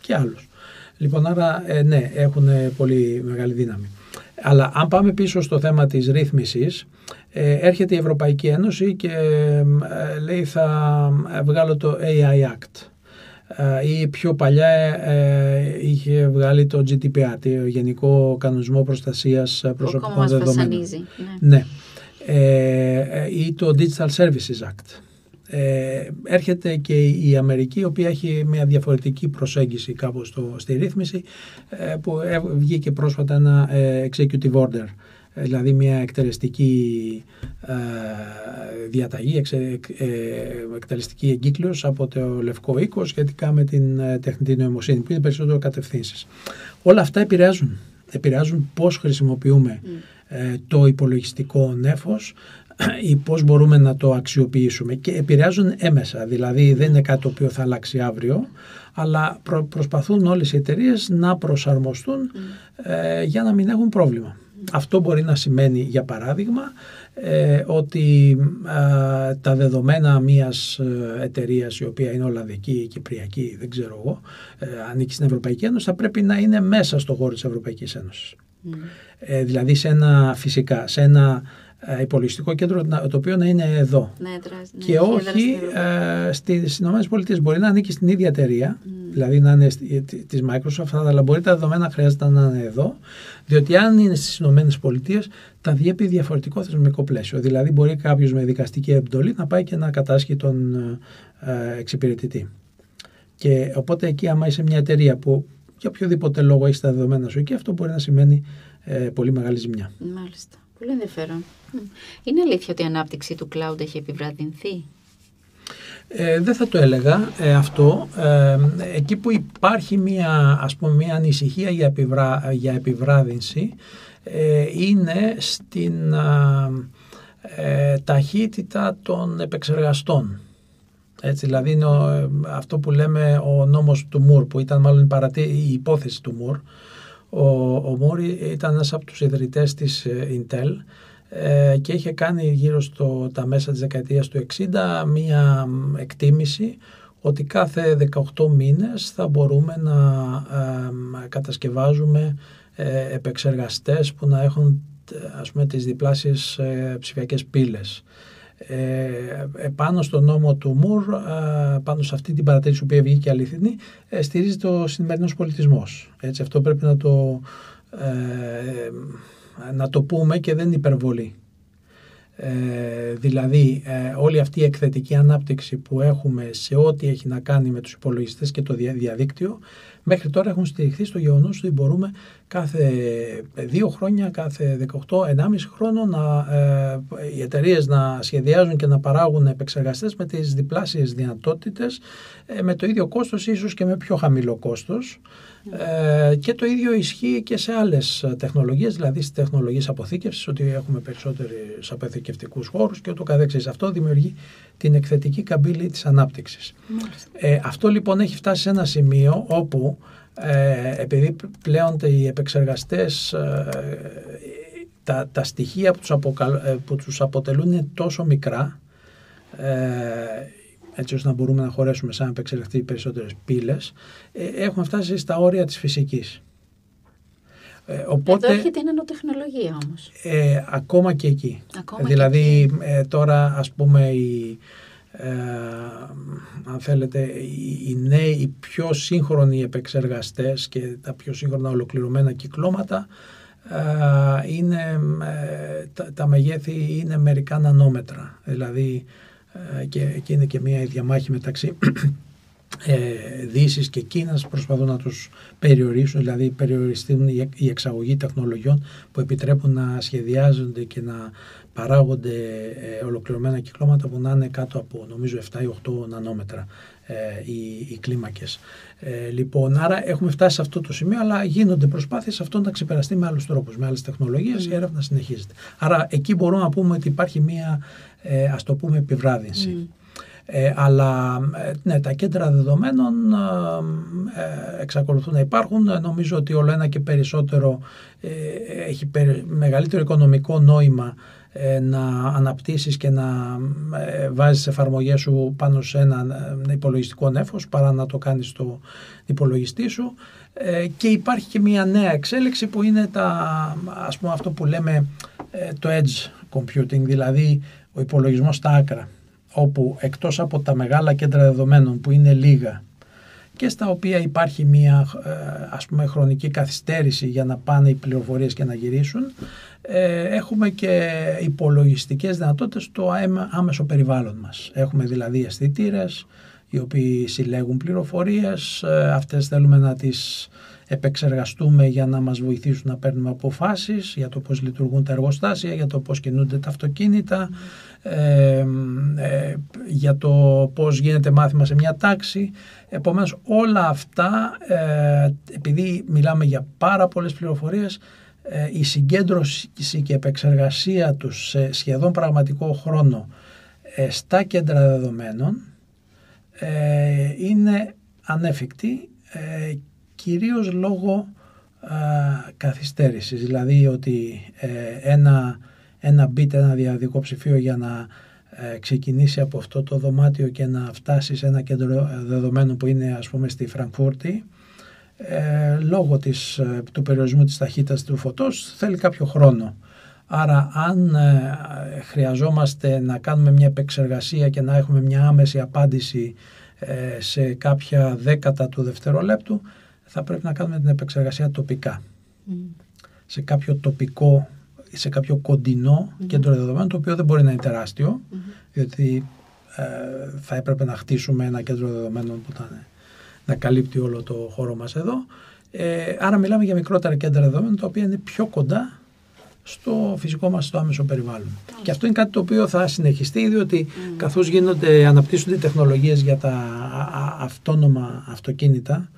και άλλους. Λοιπόν, άρα ναι, έχουν πολύ μεγάλη δύναμη. Αλλά αν πάμε πίσω στο θέμα της ρύθμισης, ε, έρχεται η Ευρωπαϊκή Ένωση και ε, λέει θα βγάλω το AI Act. Ε, ή πιο παλιά είχε βγάλει το GDPR, το Γενικό Κανονισμό Προστασίας Προσωπικών Δεδομένων. Ναι. ναι. ή το Digital Services Act ε, έρχεται και η Αμερική η οποία έχει μια διαφορετική προσέγγιση κάπως στο, στη ρύθμιση ε, που βγήκε πρόσφατα ένα ε, executive order ε, δηλαδή μια εκτελεστική διαταγή, εκτελεστική εγκύκλωση από το Λευκό Οίκο σχετικά με την τεχνητή νοημοσύνη που είναι περισσότερο κατευθύνσεις. Όλα αυτά επηρεάζουν, επηρεάζουν πώς χρησιμοποιούμε mm. το υπολογιστικό νέφος ή πώς μπορούμε να το αξιοποιήσουμε. Και επηρεάζουν έμεσα, δηλαδή δεν είναι κάτι το οποίο θα αλλάξει αύριο, αλλά προσπαθούν όλες οι εταιρείες να προσαρμοστούν ε, για να μην έχουν πρόβλημα. Αυτό μπορεί να σημαίνει, για παράδειγμα, ε, ότι τα δεδομένα μιας ε, εταιρείας η οποία είναι Ολλανδική ή Κυπριακή, δεν ξέρω εγώ, ε, ανήκει στην Ευρωπαϊκή Ένωση, θα πρέπει να είναι μέσα στο χώρο της Ευρωπαϊκής Ένωσης. Ε, δηλαδή σε ένα, φυσικά, σε ένα ε, υπολογιστικό κέντρο το οποίο να είναι εδώ. Ναι, δράση, ναι, και όχι ε, στις ΗΠΑ. Μπορεί να ανήκει στην ίδια εταιρεία, mm. δηλαδή να είναι τη Microsoft, αλλά μπορεί τα δεδομένα χρειάζεται να είναι εδώ, διότι αν είναι στις ΗΠΑ, τα διέπει διαφορετικό θεσμικό πλαίσιο. Δηλαδή, μπορεί κάποιος με δικαστική εντολή να πάει και να κατάσχει τον ε, εξυπηρετητή. Και οπότε εκεί, άμα είσαι μια εταιρεία που για οποιοδήποτε λόγο έχεις τα δεδομένα σου εκεί, αυτό μπορεί να σημαίνει ε, πολύ μεγάλη ζημιά. Μάλιστα. Πολύ ενδιαφέρον. Είναι αλήθεια ότι η ανάπτυξη του cloud έχει επιβραδυνθεί; Ε, δεν θα το έλεγα ε, αυτό. Ε, εκεί που υπάρχει μια, ας πούμε, μια ανησυχία για, επιβρά, για επιβράδυνση ε, είναι στην ταχύτητα των επεξεργαστών. Έτσι, δηλαδή είναι αυτό που λέμε ο νόμος του Μουρ, που ήταν μάλλον η, η υπόθεση του Μουρ. Ο, ο Μουρ ήταν ένας από τους ιδρυτές της Intel ε, και είχε κάνει γύρω στο τα μέσα της δεκαετίας του 60 μία εκτίμηση ότι κάθε 18 μήνες θα μπορούμε να ε, κατασκευάζουμε ε, επεξεργαστές που να έχουν ας πούμε τις διπλάσιες ε, ψηφιακές πύλες. Ε, επάνω στο νόμο του Μουρ, πάνω σε αυτή την παρατήρηση που βγήκε αληθινή, ε, στηρίζεται ο σημερινός πολιτισμός. Έτσι, αυτό πρέπει να το, ε, να το πούμε και δεν είναι υπερβολή. Ε, δηλαδή ε, όλη αυτή η εκθετική ανάπτυξη που έχουμε σε ό,τι έχει να κάνει με τους υπολογιστές και το διαδίκτυο μέχρι τώρα έχουν στηριχθεί στο γεγονός ότι μπορούμε κάθε δύο χρόνια, κάθε 18, 1,5 χρόνο να, ε, οι εταιρείες να σχεδιάζουν και να παράγουν επεξεργαστές με τις διπλάσιες δυνατότητες ε, με το ίδιο κόστος ίσως και με πιο χαμηλό κόστος ε, και το ίδιο ισχύει και σε άλλες τεχνολογίες, δηλαδή στις τεχνολογίες αποθήκευσης, ότι έχουμε περισσότερους αποθηκευτικούς χώρους και ούτω καθεξής. Αυτό δημιουργεί την εκθετική καμπύλη της ανάπτυξης. Ε, αυτό λοιπόν έχει φτάσει σε ένα σημείο όπου ε, επειδή πλέον οι επεξεργαστές ε, τα, τα στοιχεία που τους, ε, που τους αποτελούν είναι τόσο μικρά έτσι ώστε να μπορούμε να χωρέσουμε σαν επεξεργαστή περισσότερες πύλες έχουμε φτάσει στα όρια της φυσικής. Ε, οπότε, Εδώ έχετε νανοτεχνολογία όμως. Ε, ακόμα και εκεί. δηλαδή τώρα ας πούμε η, ε, αν θέλετε, οι, νέοι, οι πιο σύγχρονοι επεξεργαστές και τα πιο σύγχρονα ολοκληρωμένα κυκλώματα ε, είναι, ε, τα, τα, μεγέθη είναι μερικά νανόμετρα. Δηλαδή, και, και είναι και μια διαμάχη μεταξύ ε, Δύσης και Κίνας προσπαθούν να τους περιορίσουν, δηλαδή περιοριστούν η εξαγωγή τεχνολογιών που επιτρέπουν να σχεδιάζονται και να παράγονται ε, ολοκληρωμένα κυκλώματα που να είναι κάτω από νομίζω 7 ή 8 νανόμετρα ε, οι, οι κλίμακες. Ε, λοιπόν, άρα έχουμε φτάσει σε αυτό το σημείο, αλλά γίνονται προσπάθειες αυτό να ξεπεραστεί με άλλους τρόπους, με άλλες τεχνολογίες, mm. η έρευνα συνεχίζεται. Άρα εκεί μπορούμε να πούμε ότι υπάρχει μία, ε, ας το πούμε, επιβράδυνση. Mm. Ε, αλλά ε, ναι, τα κέντρα δεδομένων ε, εξακολουθούν να υπάρχουν. Νομίζω ότι όλο ένα και περισσότερο έχει μεγαλύτερο οικονομικό νόημα να αναπτύσσεις και να βάζεις εφαρμογές σου πάνω σε ένα υπολογιστικό νέφος παρά να το κάνεις στο υπολογιστή σου και υπάρχει και μια νέα εξέλιξη που είναι τα, ας πούμε αυτό που λέμε το edge computing δηλαδή ο υπολογισμός στα άκρα όπου εκτός από τα μεγάλα κέντρα δεδομένων που είναι λίγα και στα οποία υπάρχει μια ε, ας πούμε χρονική καθυστέρηση για να πάνε οι πληροφορίες και να γυρίσουν ε, έχουμε και υπολογιστικές δυνατότητες στο άμεσο περιβάλλον μας. Έχουμε δηλαδή αισθητήρες οι οποίοι συλλέγουν πληροφορίες, ε, αυτές θέλουμε να τις επεξεργαστούμε για να μας βοηθήσουν να παίρνουμε αποφάσεις για το πώς λειτουργούν τα εργοστάσια, για το πώς κινούνται τα αυτοκίνητα, ε, ε, για το πώς γίνεται μάθημα σε μια τάξη. Επομένως όλα αυτά, ε, επειδή μιλάμε για πάρα πολλές πληροφορίες, ε, η συγκέντρωση και επεξεργασία τους σε σχεδόν πραγματικό χρόνο στα κέντρα δεδομένων είναι ανέφικτη κυρίως λόγω καθυστέρησης. Δηλαδή ότι ένα ένα bit, ένα διαδικό ψηφίο για να ε, ξεκινήσει από αυτό το δωμάτιο και να φτάσει σε ένα κέντρο δεδομένων που είναι ας πούμε στη Φραγκφούρτη ε, λόγω της, ε, του περιορισμού της ταχύτητας του φωτός θέλει κάποιο χρόνο. Άρα αν ε, χρειαζόμαστε να κάνουμε μια επεξεργασία και να έχουμε μια άμεση απάντηση σε κάποια δέκατα του δευτερολέπτου θα πρέπει να κάνουμε την επεξεργασία τοπικά. Σε κάποιο τοπικό σε κάποιο κοντινό mm-hmm. κέντρο δεδομένων, το οποίο δεν μπορεί να είναι τεράστιο, διότι ε, θα έπρεπε να χτίσουμε ένα κέντρο δεδομένων που θα να καλύπτει όλο το χώρο μας εδώ. Ε, άρα μιλάμε για μικρότερα κέντρα δεδομένων, τα οποία είναι πιο κοντά στο φυσικό μας, στο άμεσο περιβάλλον. Και αυτό είναι κάτι το οποίο θα συνεχιστεί, διότι mm. καθώς γίνονται, αναπτύσσονται τεχνολογίες για τα αυτόνομα αυτοκίνητα,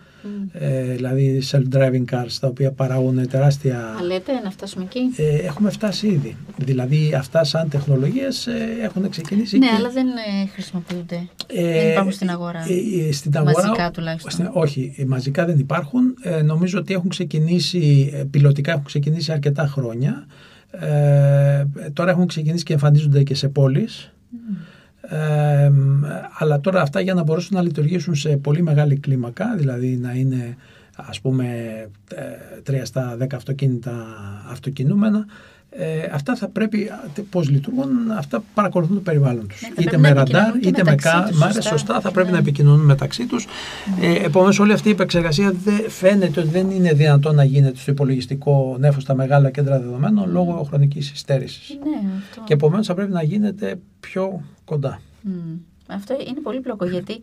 ε, δηλαδή self-driving cars τα οποία παράγουν τεράστια... Α, λέτε να φτάσουμε εκεί; Ε, έχουμε φτάσει ήδη. Δηλαδή αυτά σαν τεχνολογίες ε, έχουν ξεκινήσει. Ναι, αλλά δεν ε, χρησιμοποιούνται. Ε, δεν υπάρχουν στην αγορά. Ε, στην αγορά μαζικά τουλάχιστον. Στην, όχι, μαζικά δεν υπάρχουν. νομίζω ότι έχουν ξεκινήσει, πιλωτικά έχουν ξεκινήσει αρκετά χρόνια. τώρα έχουν ξεκινήσει και εμφανίζονται και σε πόλεις. Ε, αλλά τώρα αυτά για να μπορέσουν να λειτουργήσουν σε πολύ μεγάλη κλίμακα, δηλαδή να είναι ας πούμε 3 στα 10 αυτοκίνητα αυτοκινούμενα, ε, αυτά θα πρέπει, πώς λειτουργούν, αυτά παρακολουθούν το περιβάλλον τους. Ναι, είτε με ραντάρ, είτε με κάμερε, σωστά, θα πρέπει ναι. να επικοινωνούν μεταξύ τους. Ναι. Ε, Επομένως, όλη αυτή η επεξεργασία δεν φαίνεται ότι δεν είναι δυνατόν να γίνεται στο υπολογιστικό νέφος στα μεγάλα κέντρα δεδομένων λόγω χρονικής υστέρησης. Ναι, αυτό. Και επομένως θα πρέπει να γίνεται πιο κοντά. Mm. Αυτό είναι πολύ πλοκό γιατί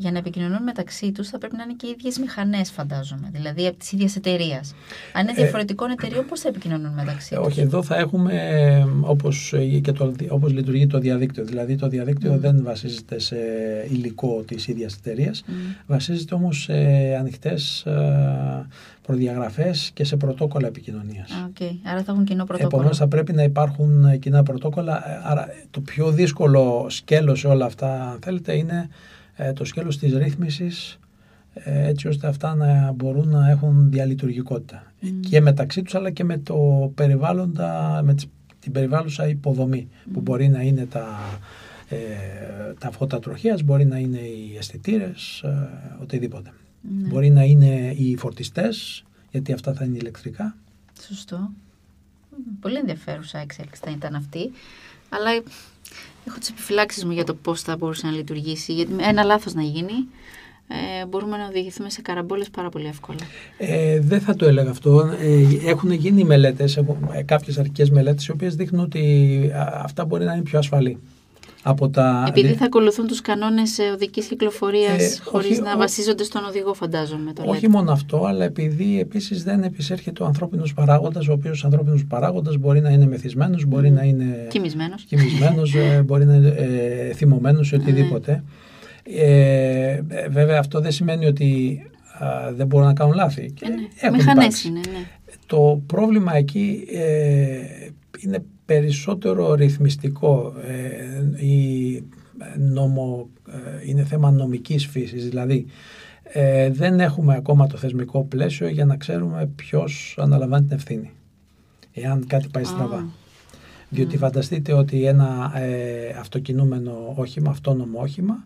για να επικοινωνούν μεταξύ τους θα πρέπει να είναι και οι ίδιες μηχανές, φαντάζομαι. Δηλαδή από τη ίδια εταιρεία. Αν είναι διαφορετικών εταιρείων, πώς θα επικοινωνούν μεταξύ Ε, τους; όχι, εδώ θα έχουμε όπως όπως λειτουργεί το διαδίκτυο. Δηλαδή το διαδίκτυο Mm. δεν βασίζεται σε υλικό της ίδιας εταιρείας, Mm. βασίζεται όμως σε ανοιχτές προδιαγραφές και σε πρωτόκολλα επικοινωνίας. Α, okay. Άρα θα έχουν κοινό πρωτόκολλο. Επομένως, θα πρέπει να υπάρχουν κοινά πρωτόκολλα. Άρα, το πιο δύσκολο σκέλος σε όλα αυτά, αν θέλετε, είναι ε, το σκέλος της ρύθμισης ε, έτσι ώστε αυτά να μπορούν να έχουν διαλειτουργικότητα Mm. και μεταξύ τους αλλά και με το περιβάλλοντα, με την περιβάλλουσα υποδομή που μπορεί να είναι τα, ε, τα φώτα τροχίας, μπορεί να είναι οι αισθητήρες, οτιδήποτε. Ναι. Μπορεί να είναι οι φορτιστές, γιατί αυτά θα είναι ηλεκτρικά. Σωστό. Πολύ ενδιαφέρουσα εξέλιξη θα ήταν αυτή. Αλλά έχω τις επιφυλάξεις μου για το πώς θα μπορούσε να λειτουργήσει. Γιατί ένα λάθος να γίνει, ε, μπορούμε να οδηγηθούμε σε καραμπόλες πάρα πολύ εύκολα. Ε, δεν θα το έλεγα αυτό. Ε, έχουν γίνει μελέτες, ε, κάποιες αρχικές μελέτες, οι οποίες δείχνουν ότι αυτά μπορεί να είναι πιο ασφαλή. Από τα... Επειδή θα ακολουθούν τους κανόνες οδικής κυκλοφορίας Ε, χωρίς όχι, να ο- βασίζονται στον οδηγό φαντάζομαι. Το Όχι λέτε. μόνο αυτό, αλλά επειδή επίσης δεν επισέρχεται ο ανθρώπινος παράγοντας, ο οποίος ανθρώπινος παράγοντας μπορεί να είναι μεθυσμένος, μπορεί Μμμ. να είναι Κοιμισμένος. κοιμισμένος, ε, μπορεί να είναι ε, θυμωμένος ή οτιδήποτε. Ε, ε, βέβαια αυτό δεν σημαίνει ότι α, δεν μπορούν να κάνουν λάθη. Και Ε, ναι. έχουν Μηχανές υπάρξει. είναι, ναι. Το πρόβλημα εκεί ε, είναι περισσότερο ρυθμιστικό. Ε, η νομο, ε, είναι θέμα νομικής φύσης, δηλαδή ε, δεν έχουμε ακόμα το θεσμικό πλαίσιο για να ξέρουμε ποιος αναλαμβάνει την ευθύνη. Εάν κάτι πάει Α. στραβά. Διότι Μμ. φανταστείτε ότι ένα ε, αυτοκινούμενο όχημα, αυτόνομο όχημα,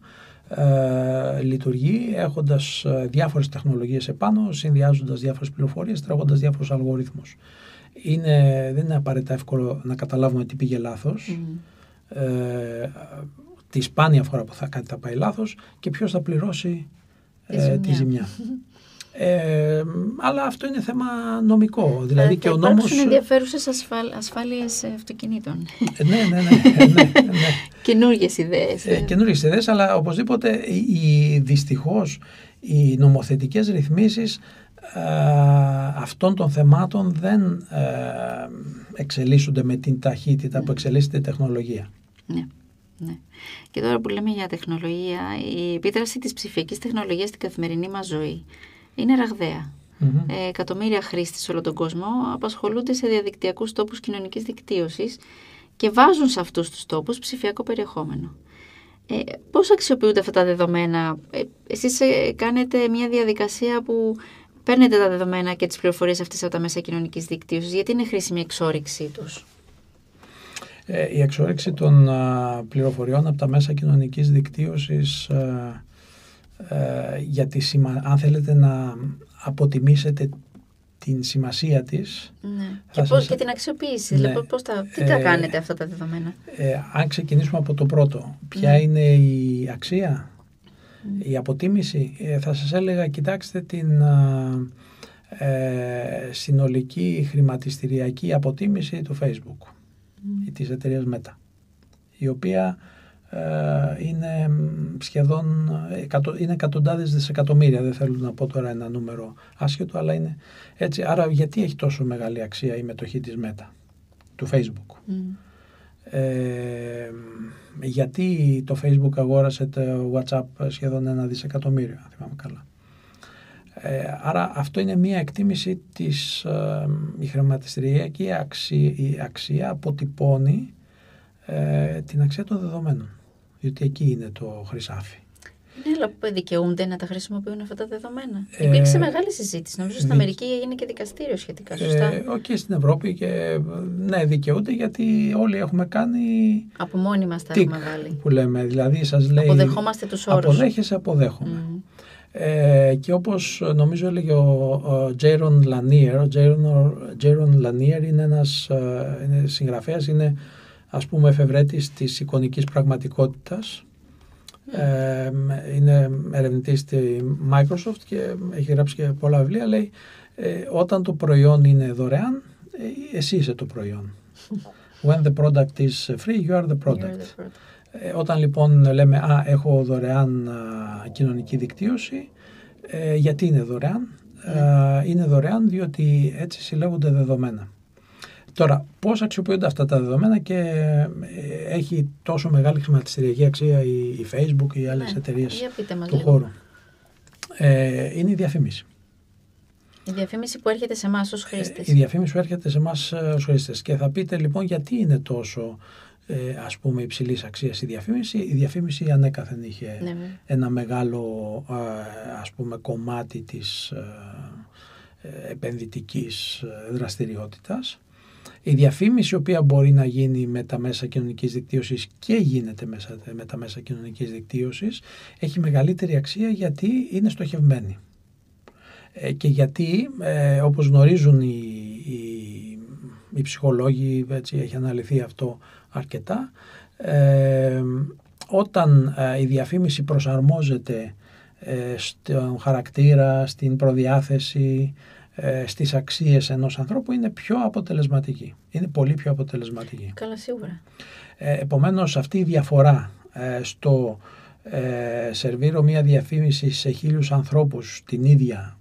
ε, λειτουργεί έχοντας ε, διάφορες τεχνολογίες επάνω, συνδυάζοντας διάφορες πληροφορίες, τρέχοντας διάφορους αλγορίθμους. Είναι, δεν είναι απαραίτητα εύκολο να καταλάβουμε τι πήγε λάθος, Μμ. ε, τη σπάνια φορά που θα, κάτι θα πάει λάθος και ποιος θα πληρώσει Τη ε, ζημιά. τη ζημιά. Ε, αλλά αυτό είναι θέμα νομικό. Δηλαδή Θα και ο υπάρξουν νόμος... ενδιαφέρουσες ασφάλ, ασφάλειες ε, αυτοκινήτων. Ε, ναι, ναι, ναι, ναι, ναι. Καινούργιες ιδέες. ε, ε. καινούριες ιδέες, αλλά οπωσδήποτε οι, δυστυχώς οι νομοθετικές ρυθμίσεις ε, αυτών των θεμάτων δεν ε, εξελίσσονται με την ταχύτητα που εξελίσσεται η τεχνολογία. Ναι. Ναι. Και τώρα που λέμε για τεχνολογία, η επίδραση της ψηφιακής τεχνολογίας στην καθημερινή μας ζωή είναι ραγδαία. Μμμ. Ε, εκατομμύρια χρήστες σε όλο τον κόσμο απασχολούνται σε διαδικτυακούς τόπους κοινωνικής δικτύωσης και βάζουν σε αυτούς τους τόπους ψηφιακό περιεχόμενο. Ε, πώς αξιοποιούνται αυτά τα δεδομένα; Ε, εσείς ε, κάνετε μια διαδικασία που παίρνετε τα δεδομένα και τις πληροφορίες αυτές από τα μέσα κοινωνικής δικτύωσης. Γιατί είναι χρήσιμη η εξόριξή τους. Ε, η εξόρυξη των α, πληροφοριών από τα μέσα κοινωνικής δικτύωσης α, ε, για τη σημα... αν θέλετε να αποτιμήσετε την σημασία της Ναι. Θα Και, πώς, σας- και την αξιοποίηση. Ναι. Δηλαδή, πώς τα, τι τα Ε, κάνετε αυτά τα δεδομένα; ε, αν ξεκινήσουμε από το πρώτο ποια Ναι. είναι η αξία; Η αποτίμηση ε, θα σας έλεγα κοιτάξτε την α, ε, συνολική χρηματιστηριακή αποτίμηση του Facebook ή της εταιρείας Meta η οποία ε, είναι μ, σχεδόν εκατο, είναι εκατοντάδες δισεκατομμύρια. Δεν θέλω να πω τώρα ένα νούμερο άσχετο αλλά είναι έτσι. Άρα γιατί έχει τόσο μεγάλη αξία η μετοχή της Meta του Facebook; Μμ. Ε, γιατί το Facebook αγόρασε το WhatsApp σχεδόν ένα δισεκατομμύριο, αν θυμάμαι καλά. Ε, άρα αυτό είναι μια εκτίμηση της ε, η χρηματιστηριακή αξία, η αξία αποτυπώνει ε, την αξία των δεδομένων. Διότι εκεί είναι το χρυσάφι. Ναι, αλλά που δικαιούνται να τα χρησιμοποιούν αυτά τα δεδομένα. Ε, Υπήρξε μεγάλη συζήτηση. Νομίζω στην δι- Αμερική έγινε και δικαστήριο σχετικά. Σωστά; Ε, και στην Ευρώπη και ναι, δικαιούνται γιατί όλοι έχουμε κάνει Από μόνοι μας τα τικ έχουμε βάλει. που λέμε. Δηλαδή σας λέει Αποδεχόμαστε τους όρους. αποδέχεσαι, αποδέχομαι. Ε, και όπως νομίζω έλεγε ο Τζέιρον Λανίερ, ο Τζέιρον Λανίερ είναι ένας ε, είναι συγγραφέας, είναι ας πούμε εφευρέτης της εικονικής πραγματικότητας. Ε, είναι ερευνητής στη Microsoft και έχει γράψει και πολλά βιβλία. Λέει ε, όταν το προϊόν είναι δωρεάν, ε, εσύ είσαι το προϊόν. When the product is free, you are the You're product. the product. Ε, όταν λοιπόν λέμε «Α, έχω δωρεάν α, κοινωνική δικτύωση», ε, γιατί είναι δωρεάν; Ε, είναι δωρεάν διότι έτσι συλλέγονται δεδομένα. Τώρα, πώς αξιοποιούνται αυτά τα δεδομένα και ε, έχει τόσο μεγάλη χρηματιστηριακή αξία η, η Facebook ή οι άλλες Ναι. εταιρείες Για πείτε μας του λίγο. χώρου; Ε, είναι η διαφήμιση. Η διαφήμιση που έρχεται σε εμάς ως χρήστες. Ε, η διαφήμιση που έρχεται σε εμάς ως χρήστες. Και θα πείτε λοιπόν γιατί είναι τόσο ε, ας πούμε υψηλής αξίας η διαφήμιση. Η διαφήμιση ανέκαθεν είχε Ναι, βέβαια. ένα μεγάλο ε, ας πούμε κομμάτι της ε, ε, επενδυτικής ε, δραστηριότητας. Η διαφήμιση η οποία μπορεί να γίνει με τα μέσα κοινωνικής δικτύωσης και γίνεται μέσα, με τα μέσα κοινωνικής δικτύωσης έχει μεγαλύτερη αξία γιατί είναι στοχευμένη. Ε, και γιατί ε, όπως γνωρίζουν οι, οι, οι ψυχολόγοι, έτσι έχει αναλυθεί αυτό αρκετά, ε, όταν ε, η διαφήμιση προσαρμόζεται ε, στον χαρακτήρα, στην προδιάθεση, ε, στις αξίες ενός ανθρώπου είναι πιο αποτελεσματική. Είναι πολύ πιο αποτελεσματική. Καλά, σίγουρα. Ε, επομένως αυτή η διαφορά ε, στο ε, σερβίρω μια διαφήμιση σε χίλιους ανθρώπους την ίδια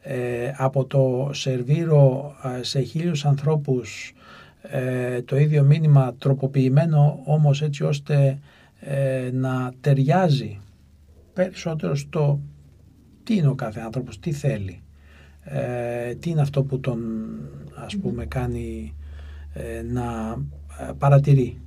ε, από το σερβίρω ε, σε χίλιους ανθρώπους ε, το ίδιο μήνυμα τροποποιημένο όμως έτσι ώστε ε, να ταιριάζει περισσότερο στο τι είναι ο κάθε άνθρωπος, τι θέλει, ε, τι είναι αυτό που τον ας πούμε κάνει ε, να ε, παρατηρεί.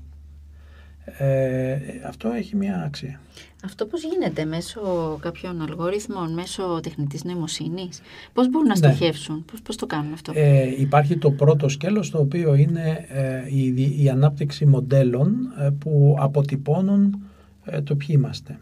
Ε, αυτό έχει μια αξία. Αυτό πώς γίνεται μέσω κάποιων αλγόριθμων, μέσω τεχνητής νοημοσύνης; Πώς μπορούν να Ναι. στοχεύσουν, πώς, πώς το κάνουν αυτό; Ε, υπάρχει το πρώτο σκέλος το οποίο είναι ε, η, η ανάπτυξη μοντέλων ε, που αποτυπώνουν ε, το ποιοι είμαστε.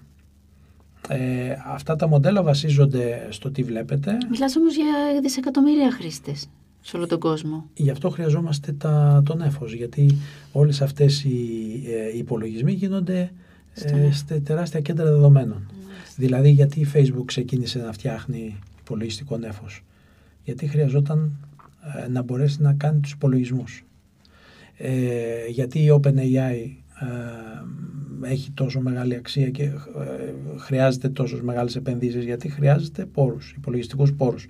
Ε, αυτά τα μοντέλα βασίζονται στο τι βλέπετε. Μιλάς όμως για δισεκατομμύρια χρήστες σε όλο τον κόσμο. Γι' αυτό χρειαζόμαστε τα, τον έφος, γιατί όλες αυτές οι, ε, οι υπολογισμοί γίνονται Στον ε, έφο. σε τεράστια κέντρα δεδομένων. Δηλαδή γιατί η Facebook ξεκίνησε να φτιάχνει υπολογιστικό νέφος; Γιατί χρειαζόταν ε, να μπορέσει να κάνει τους υπολογισμούς. Ε, γιατί η OpenAI ε, έχει τόσο μεγάλη αξία και ε, χρειάζεται τόσο μεγάλες επενδύσεις γιατί χρειάζεται πόρους, υπολογιστικούς πόρους.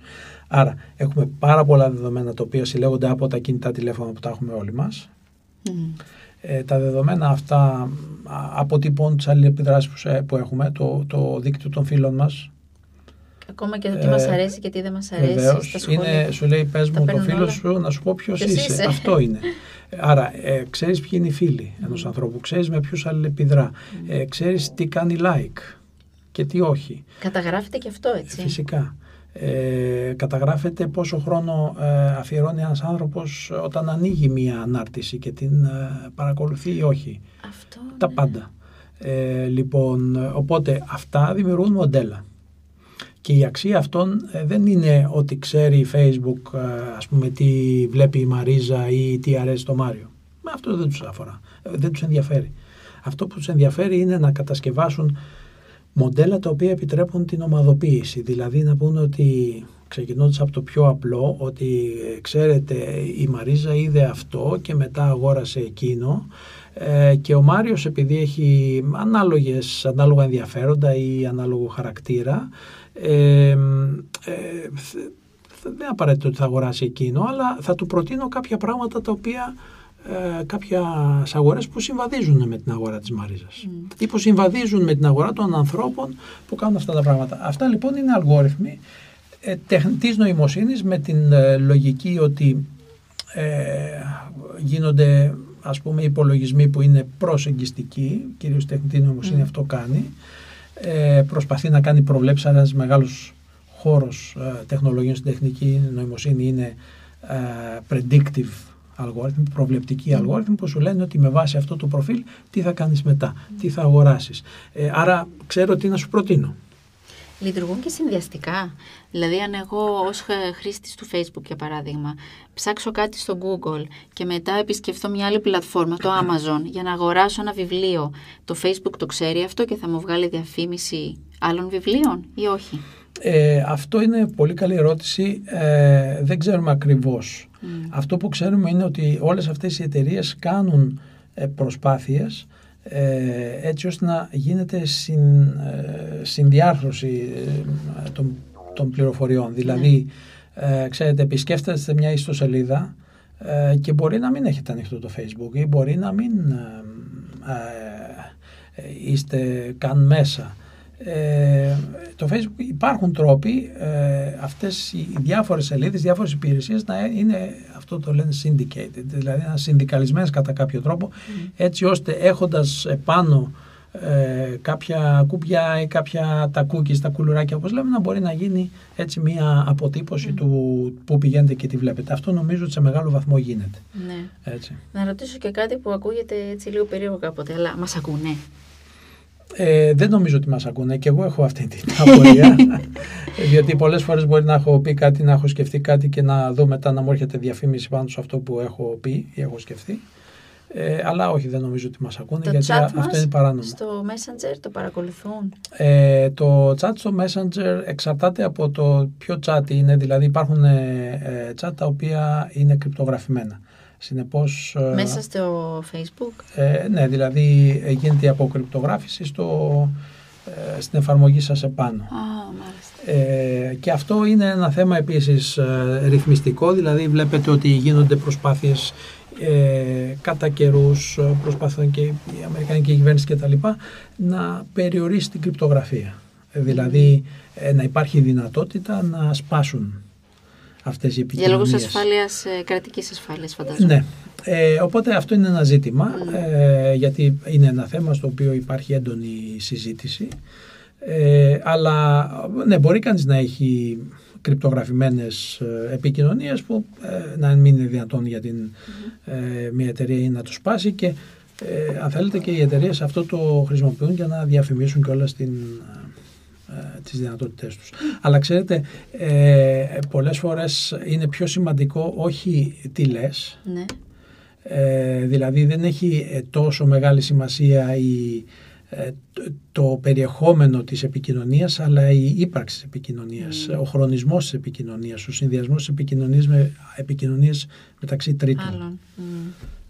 Άρα έχουμε πάρα πολλά δεδομένα τα οποία συλλέγονται από τα κινητά τηλέφωνα που τα έχουμε όλοι μας. Μμμ. Ε, τα δεδομένα αυτά α, αποτυπώνουν τις αλληλεπιδράσεις που, σε- που έχουμε, το, το δίκτυο των φίλων μας. Ακόμα και το τι Ε, μας αρέσει και τι δεν μας αρέσει Βεβαίως, στα σχόλια. είναι, σου λέει πες Τα μου το παίρνουν φίλο όλα. σου να σου πω ποιος, Ποιος είσαι. είσαι. Αυτό είναι. Άρα ε, ξέρεις ποιοι είναι οι φίλοι ενός ανθρώπου, ξέρεις με ποιους αλληλεπιδρά, ε, ξέρεις τι κάνει like και τι όχι. Καταγράφεται και αυτό, έτσι. Φυσικά. Ε, καταγράφεται πόσο χρόνο ε, αφιερώνει ένας άνθρωπος όταν ανοίγει μία ανάρτηση και την ε, παρακολουθεί ή όχι. Αυτό, Τα ναι. πάντα. Ε, λοιπόν, οπότε αυτά δημιουργούν μοντέλα. Και η αξία αυτών ε, δεν είναι ότι ξέρει η Facebook ε, ας πούμε τι βλέπει η Μαρίζα ή τι αρέσει το Μάριο. Με αυτό δεν τους αφορά. Ε, δεν τους ενδιαφέρει. Αυτό που τους ενδιαφέρει είναι να κατασκευάσουν μοντέλα τα οποία επιτρέπουν την ομαδοποίηση. Δηλαδή να πούνε ότι ξεκινώντας από το πιο απλό ότι ε, ξέρετε η Μαρίζα είδε αυτό και μετά αγόρασε εκείνο ε, και ο Μάριος επειδή έχει ανάλογες, ανάλογα ενδιαφέροντα ή ανάλογο χαρακτήρα ε, ε, θ- θ- δεν είναι απαραίτητο ότι θα αγοράσει εκείνο αλλά θα του προτείνω κάποια πράγματα τα οποία ε, κάποια αγορές που συμβαδίζουν με την αγορά της Μαρίζας Μμ. ή που συμβαδίζουν με την αγορά των ανθρώπων που κάνουν αυτά τα πράγματα. Αυτά λοιπόν είναι αλγόριθμοι ε, τεχνητής νοημοσύνης με την ε, λογική ότι ε, γίνονται ας πούμε υπολογισμοί που είναι προσεγγιστικοί, κυρίως τεχνητή νοημοσύνη Μμ. αυτό κάνει, ε, προσπαθεί να κάνει προβλέψεις ένας μεγάλος χώρος ε, τεχνολογίων στην τεχνική νοημοσύνη είναι ε, predictive algorithm, προβλεπτική mm. algorithm που σου λένε ότι με βάση αυτό το προφίλ τι θα κάνεις μετά, τι θα αγοράσεις. Ε, άρα ξέρω τι να σου προτείνω. Λειτουργούν και συνδυαστικά. Δηλαδή, αν εγώ ως χρήστης του Facebook, για παράδειγμα, ψάξω κάτι στο Google και μετά επισκεφθώ μια άλλη πλατφόρμα, το Amazon, για να αγοράσω ένα βιβλίο, το Facebook το ξέρει αυτό και θα μου βγάλει διαφήμιση άλλων βιβλίων ή όχι; Ε, αυτό είναι πολύ καλή ερώτηση. Ε, δεν ξέρουμε ακριβώς. Mm. Αυτό που ξέρουμε είναι ότι όλες αυτές οι εταιρείες κάνουν ε, προσπάθειες ε, έτσι ώστε να γίνεται συν, ε, συνδιάρθρωση ε, των, των πληροφοριών. Δηλαδή, ε, ξέρετε, επισκέφτεστε μια ιστοσελίδα ε, και μπορεί να μην έχετε ανοιχτό το Facebook ή μπορεί να μην είστε καν μέσα. Ε, το Facebook υπάρχουν τρόποι ε, αυτές οι διάφορες σελίδες, διάφορες υπηρεσίες να είναι αυτό το λένε syndicated, δηλαδή να συνδικαλισμένες κατά κάποιο τρόπο έτσι ώστε έχοντας επάνω ε, κάποια κουμπιά ή κάποια τα cookies, τα κουλουράκια όπως λέμε να μπορεί να γίνει έτσι μια αποτύπωση του που πηγαίνετε και τη βλέπετε. Αυτό νομίζω ότι σε μεγάλο βαθμό γίνεται. Ναι. Έτσι. Να ρωτήσω και κάτι που ακούγεται έτσι λίγο περίεργο κάποτε, αλλά μας ακούνε. Ε, δεν νομίζω ότι μας ακούνε και εγώ έχω αυτή την απορία διότι πολλές φορές μπορεί να έχω πει κάτι, να έχω σκεφτεί κάτι και να δω μετά να μου έρχεται διαφήμιση πάνω σε αυτό που έχω πει ή έχω σκεφτεί ε, αλλά όχι δεν νομίζω ότι μας ακούνε το γιατί chat αυτό είναι παράνομο. στο Messenger το παρακολουθούν; Ε, το chat στο Messenger εξαρτάται από το ποιο chat είναι δηλαδή υπάρχουν ε, ε chat τα οποία είναι κρυπτογραφημένα. Συνεπώς, ε, Μέσα στο Facebook? Ε, ναι, δηλαδή γίνεται η αποκρυπτογράφηση στο, ε, στην εφαρμογή σας επάνω. ε, και αυτό είναι ένα θέμα επίσης ε, ρυθμιστικό, δηλαδή βλέπετε ότι γίνονται προσπάθειες ε, κατά καιρούς προσπαθούν και η Αμερικανική κυβέρνηση και τα λοιπά να περιορίσει την κρυπτογραφία. Δηλαδή να υπάρχει δυνατότητα να σπάσουν αυτές οι επικοινωνίες. Για λόγους ασφάλειας, ε, κρατικής ασφάλειας φαντάζομαι. Ναι. Ε, οπότε αυτό είναι ένα ζήτημα, ε, γιατί είναι ένα θέμα στο οποίο υπάρχει έντονη συζήτηση. Ε, αλλά ναι, μπορεί κανείς να έχει κρυπτογραφημένες ε, επικοινωνίες που ε, να μην είναι δυνατόν για την, μια εταιρεία να το σπάσει και αν θέλετε και οι εταιρείες αυτό το χρησιμοποιούν για να διαφημίσουν και όλα στην ε, τις δυνατότητές τους. Αλλά ξέρετε, ε, πολλές φορές είναι πιο σημαντικό όχι τι λες, ναι. ε, δηλαδή δεν έχει ε, τόσο μεγάλη σημασία η, το περιεχόμενο της επικοινωνίας αλλά η ύπαρξη της επικοινωνίας, ο χρονισμός της επικοινωνίας, ο συνδυασμός της επικοινωνίας με επικοινωνίες μεταξύ τρίτων.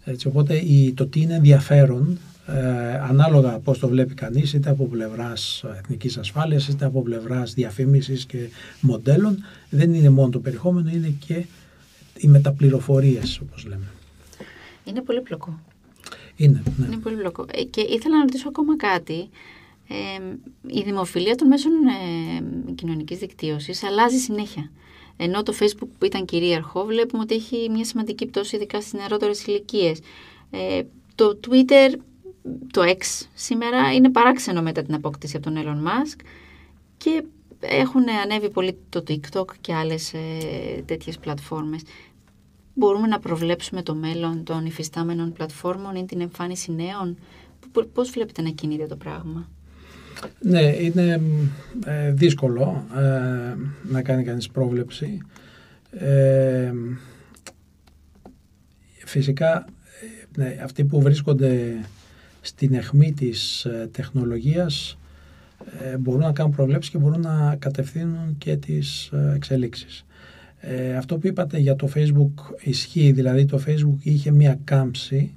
Έτσι, οπότε η, το τι είναι ενδιαφέρον ε, ανάλογα πώς το βλέπει κανείς είτε από πλευράς εθνικής ασφάλειας είτε από πλευράς διαφήμισης και μοντέλων δεν είναι μόνο το περιεχόμενο είναι και οι μεταπληροφορίες όπως λέμε. Είναι πολύ πλοκό. Είναι, ναι. Είναι πολύ πλοκό. Ε, και ήθελα να ρωτήσω ακόμα κάτι. Ε, η δημοφιλία των μέσων ε, κοινωνικής δικτύωσης αλλάζει συνέχεια. Ενώ το Facebook που ήταν κυρίαρχο βλέπουμε ότι έχει μια σημαντική πτώση ειδικά στις νεαρότερες ηλικίες. Ε, το Twitter το X σήμερα είναι παράξενο μετά την απόκτηση από τον Elon Musk και έχουν ανέβει πολύ το TikTok και άλλες ε, τέτοιες πλατφόρμες. Μπορούμε να προβλέψουμε το μέλλον των υφιστάμενων πλατφόρμων ή την εμφάνιση νέων; Πώς βλέπετε να κινείται το πράγμα; Ναι, είναι ε, δύσκολο ε, να κάνει κανείς πρόβλεψη. Ε, φυσικά, ναι, αυτοί που βρίσκονται στην αιχμή της ε, τεχνολογίας ε, μπορούν να κάνουν προβλέψεις και μπορούν να κατευθύνουν και τις ε, εξελίξεις. αυτό που είπατε για το Facebook ισχύει, δηλαδή το Facebook είχε μία κάμψη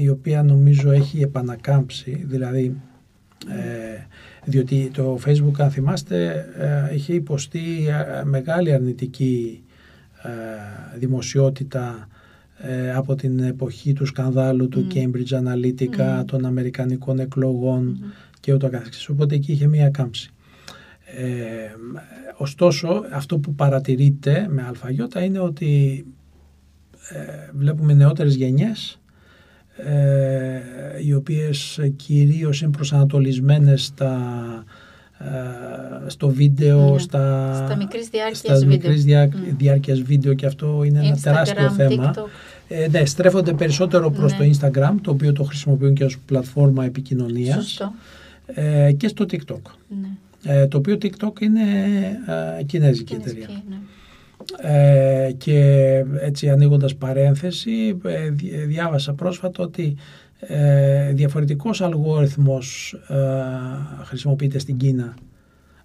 η οποία νομίζω έχει επανακάμψει, δηλαδή διότι το Facebook αν θυμάστε είχε υποστεί μεγάλη αρνητική δημοσιότητα ε, από την εποχή του σκανδάλου του Cambridge Analytica, των Αμερικανικών εκλογών και ούτω καθεξής. Οπότε εκεί είχε μία κάμψη. Ε, ωστόσο, αυτό που παρατηρείται με αλφαγιώτα είναι ότι ε, βλέπουμε νεότερες γενιές ε, οι οποίες κυρίως είναι προσανατολισμένες στα, ε, στο βίντεο, Ναι. στα, Στα μικρής διάρκειας στα βίντεο. μικρής διά- Μμ. διάρκειας βίντεο και αυτό είναι ένα Instagram, τεράστιο θέμα. TikTok. Ε, ναι, στρέφονται περισσότερο προς Ναι. το Instagram, το οποίο το χρησιμοποιούν και ως πλατφόρμα επικοινωνίας Σωστό. ε, και στο TikTok. Ναι. Ε, το οποίο TikTok είναι ε, κινέζικη εταιρεία. Κινέζικη, ναι. Ε, και έτσι ανοίγοντας παρένθεση ε, δι- διάβασα πρόσφατα ότι ε, διαφορετικός αλγόριθμος ε, χρησιμοποιείται στην Κίνα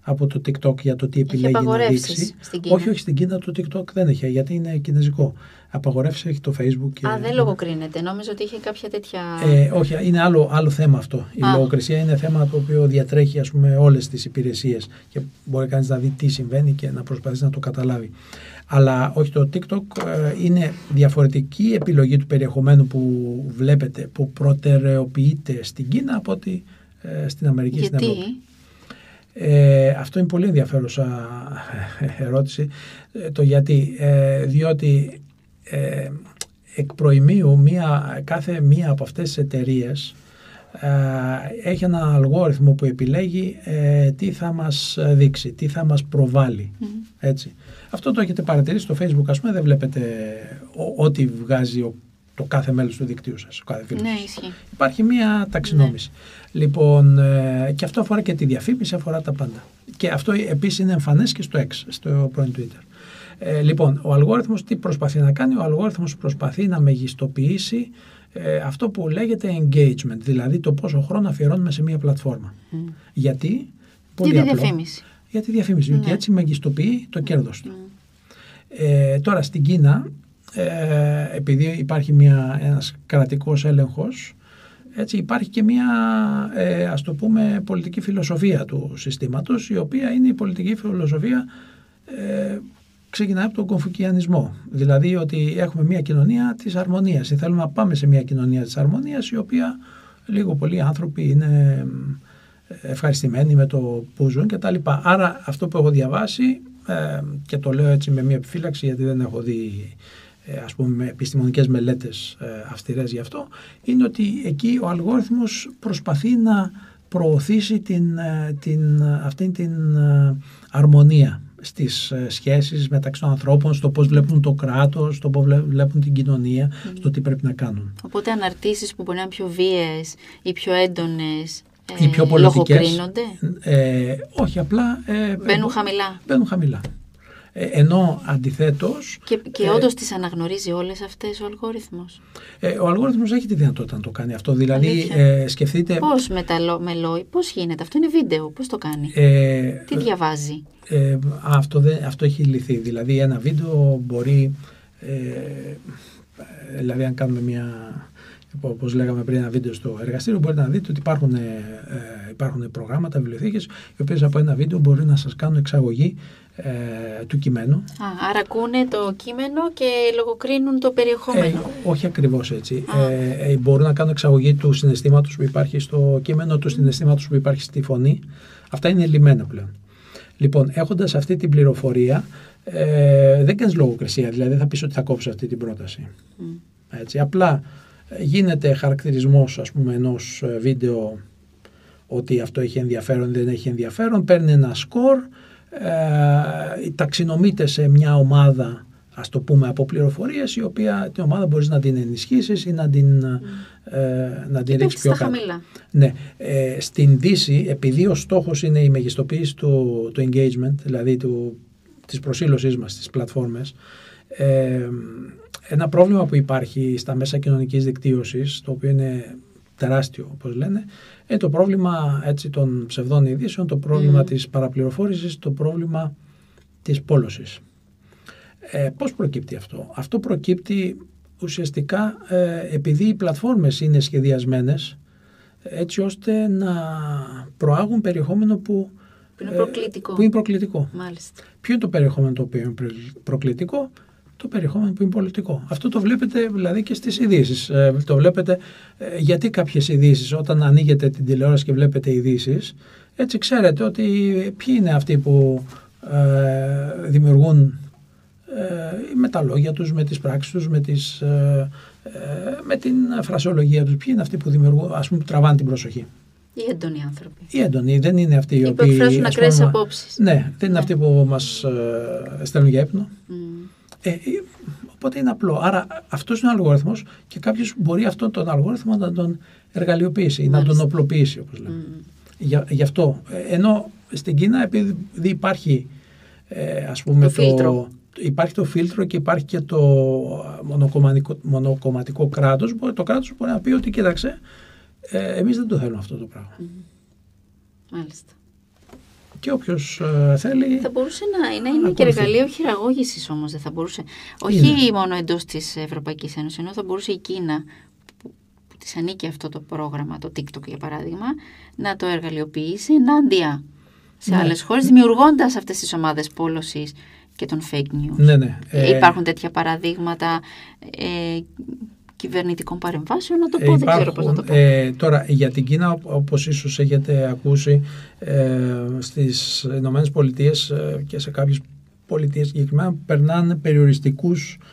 από το TikTok για το τι Έχει επιλέγει να απαγορεύσεις δείξει. στην Κίνα; Όχι, όχι, στην Κίνα το TikTok δεν έχει, γιατί είναι κινέζικο. Απαγορεύσει έχει το Facebook. Και... Α, δεν λογοκρίνεται. Νόμιζα ότι είχε κάποια τέτοια. Ε, όχι, είναι άλλο, άλλο θέμα αυτό. Η Α. λογοκρισία είναι θέμα το οποίο διατρέχει ας πούμε, όλες τις υπηρεσίες και μπορεί κανείς να δει τι συμβαίνει και να προσπαθήσει να το καταλάβει. Αλλά όχι το TikTok ε, είναι διαφορετική επιλογή του περιεχομένου που βλέπετε, που προτεραιοποιείται στην Κίνα από ότι ε, στην Αμερική στην Γιατί; Ευρώπη. Ε, αυτό είναι πολύ ενδιαφέρουσα ερώτηση. Ε, το γιατί. Ε, διότι ε, εκ προημίου μία, κάθε μία από αυτές τις εταιρείες ε, έχει ένα αλγόριθμο που επιλέγει ε, τι θα μας δείξει, τι θα μας προβάλλει. Μμ. Έτσι. Αυτό το έχετε παρατηρήσει στο facebook ας πούμε δεν βλέπετε ο- ό,τι βγάζει ο- το κάθε μέλος του δικτύου σας, ο κάθε φίλος Ναι, σας. ισχύει. Υπάρχει μία ταξινόμηση. Λοιπόν, ε, και αυτό αφορά και τη διαφήμιση, αφορά τα πάντα. Και αυτό επίσης είναι εμφανές και στο X, στο πρώην Twitter. Ε, λοιπόν, ο αλγόριθμος τι προσπαθεί να κάνει, ο αλγόριθμος προσπαθεί να μεγιστοποιήσει ε, αυτό που λέγεται engagement, δηλαδή το πόσο χρόνο αφιερώνουμε σε μία πλατφόρμα. Μμ. Γιατί, Για τη διαφήμιση. για τη διαφήμιση, γιατί Ναι. έτσι μεγιστοποιεί το κέρδος του. Μμ. Ε, τώρα στην Κίνα, ε, επειδή υπάρχει μια, ένας κρατικός έλεγχος, έτσι υπάρχει και μια, ε, ας το πούμε, πολιτική φιλοσοφία του συστήματος, η οποία είναι η πολιτική φιλοσοφία ε, ξεκινάει από τον κομφουκιανισμό. Δηλαδή ότι έχουμε μια κοινωνία της αρμονίας. Ή θέλουμε να πάμε σε μια κοινωνία της αρμονίας, η οποία λίγο πολλοί άνθρωποι είναι ευχαριστημένοι με το που ζουν και τα λοιπά. Άρα αυτό που έχω διαβάσει ε, και το λέω έτσι με μια επιφύλαξη γιατί δεν έχω δει ε, ας πούμε με επιστημονικές μελέτες ε, αυστηρές γι' αυτό είναι ότι εκεί ο αλγόριθμος προσπαθεί να προωθήσει την, ε, την, αυτήν την ε, αρμονία στις ε, σχέσεις μεταξύ των ανθρώπων, στο πώς βλέπουν το κράτος, στο πώς βλέ- βλέπουν την κοινωνία, στο τι πρέπει να κάνουν. Οπότε αναρτήσεις που μπορεί να είναι πιο βίαιες ή πιο έντονες ε, Οι πιο πολιτικές, λογοκρίνονται; ε, όχι απλά... Ε, Μπαίνουν ε, χαμηλά. Μπαίνουν χαμηλά. Ε, ενώ αντιθέτως Και, και ε, όντως τις αναγνωρίζει όλες αυτές ο αλγόριθμος. ε, ο αλγόριθμος έχει τη δυνατότητα να το κάνει αυτό. Δηλαδή Αλήθεια. ε, σκεφτείτε... Πώς με, τα, λο- με λόγι, πώς γίνεται. Αυτό; Είναι βίντεο, πώς το κάνει; Ε, Τι διαβάζει; ε, α, αυτό, δεν, αυτό έχει λυθεί. Δηλαδή ένα βίντεο μπορεί... Ε, δηλαδή αν κάνουμε μια... Όπως λέγαμε πριν ένα βίντεο στο εργαστήριο μπορείτε να δείτε ότι υπάρχουν, ε, ε, υπάρχουν προγράμματα, βιβλιοθήκες οι οποίες από ένα βίντεο μπορεί να σας κάνουν εξαγωγή ε, του κειμένου Α, άρα ακούνε το κείμενο και λογοκρίνουν το Ε, περιεχόμενο. όχι ακριβώς έτσι. Α. Ε, ε, μπορούν να κάνουν εξαγωγή του συναισθήματος που υπάρχει στο κείμενο, του συναισθήματος που υπάρχει στη φωνή. Αυτά είναι λιμένα πλέον. Λοιπόν, έχοντας αυτή την πληροφορία, ε, δεν κάνεις λογοκρισία, δηλαδή δεν θα πεις ότι θα κόψω αυτή την πρόταση. Μμ. Έτσι, απλά ε, γίνεται χαρακτηρισμός ας πούμε ενός ε, βίντεο ότι αυτό έχει ενδιαφέρον δεν έχει ενδιαφέρον, παίρνει ένα σκορ, ε, ταξινομείται σε μια ομάδα ας το πούμε από πληροφορίες η οποία την ομάδα μπορείς να την ενισχύσεις ή να την, ε, να την Και ρίξεις πέφτεις πιο στα κάτω. χαμηλά. Ναι, ε, στην Δύση επειδή ο στόχος είναι η μεγιστοποίηση του, του engagement, δηλαδή του, της προσήλωσής μας στις πλατφόρμες, ε, ένα πρόβλημα που υπάρχει στα μέσα κοινωνικής δικτύωσης, το οποίο είναι τεράστιο όπως λένε, είναι το πρόβλημα έτσι, των ψευδών ειδήσεων, το πρόβλημα Mm. της παραπληροφόρησης, το πρόβλημα της πόλωσης. Ε, πώς προκύπτει αυτό; Αυτό προκύπτει ουσιαστικά ε, επειδή οι πλατφόρμες είναι σχεδιασμένες έτσι ώστε να προάγουν περιεχόμενο που, Που είναι ε, προκλητικό. που είναι προκλητικό. Μάλιστα. Ποιο είναι το περιεχόμενο το οποίο είναι πρε- προκλητικό, το περιεχόμενο που είναι πολιτικό. Αυτό το βλέπετε δηλαδή και στις ειδήσεις. Ε, το βλέπετε ε, γιατί κάποιες ειδήσεις όταν ανοίγετε την τηλεόραση και βλέπετε ειδήσεις, έτσι ξέρετε ότι ποιοι είναι αυτοί που ε, δημιουργούν ε, με τα λόγια τους, με τις πράξεις τους, με, τις, ε, ε, με την φρασιολογία τους. Ποιοι είναι αυτοί που δημιουργούν, ας πούμε, που τραβάνε την προσοχή; Οι έντονοι άνθρωποι. Οι έντονοι, δεν είναι αυτοί οι, Οι που οποίοι... εκφράζουν ας ακραίες πούμε, απόψεις. Ναι, δεν είναι Ναι. αυτοί που μας ε, στέλνουν για ύπνο. Μμ. Ε, ε, οπότε είναι απλό. Άρα αυτός είναι ο αλγόριθμος και κάποιος μπορεί αυτόν τον αλγόριθμο να τον εργαλειοποιήσει ή να Μάλιστα. τον οπλοποιήσει, όπως λέμε. Μμ. Για, γι' αυτό. Ε, Ενώ στην Κίνα, επειδή υπάρχει ε, ας πούμε Το φίλτρο. υπάρχει το φίλτρο και υπάρχει και το μονοκομματικό, μονοκομματικό κράτος, μπορεί, το κράτος μπορεί να πει ότι κοίταξε, ε, εμείς δεν το θέλουμε αυτό το πράγμα. Μάλιστα. Και όποιος ε, θέλει... Θα μπορούσε να, να είναι και ακολουθεί. εργαλείο χειραγώγησης όμως, δεν θα μπορούσε. Όχι Είναι. μόνο εντός της Ευρωπαϊκής Ένωσης, ενώ θα μπορούσε η Κίνα, που, που της ανήκει αυτό το πρόγραμμα, το TikTok για παράδειγμα, να το εργαλειοποιήσει ενάντια σε Ναι. άλλες χώρες, δημιουργώντας αυτές τις ομάδες πόλωσης και των fake news. Ναι, ναι. Ε, Υπάρχουν τέτοια παραδείγματα ε, κυβερνητικών παρεμβάσεων, να το πω, Ε, δεν ξέρω πώς να το πω. ε, τώρα, για την Κίνα, οπ- όπως ίσως έχετε ακούσει, ε, στις Ηνωμένες Πολιτείες ε, και σε κάποιες πολιτείες συγκεκριμένα περνάνε περιοριστικούς, ε,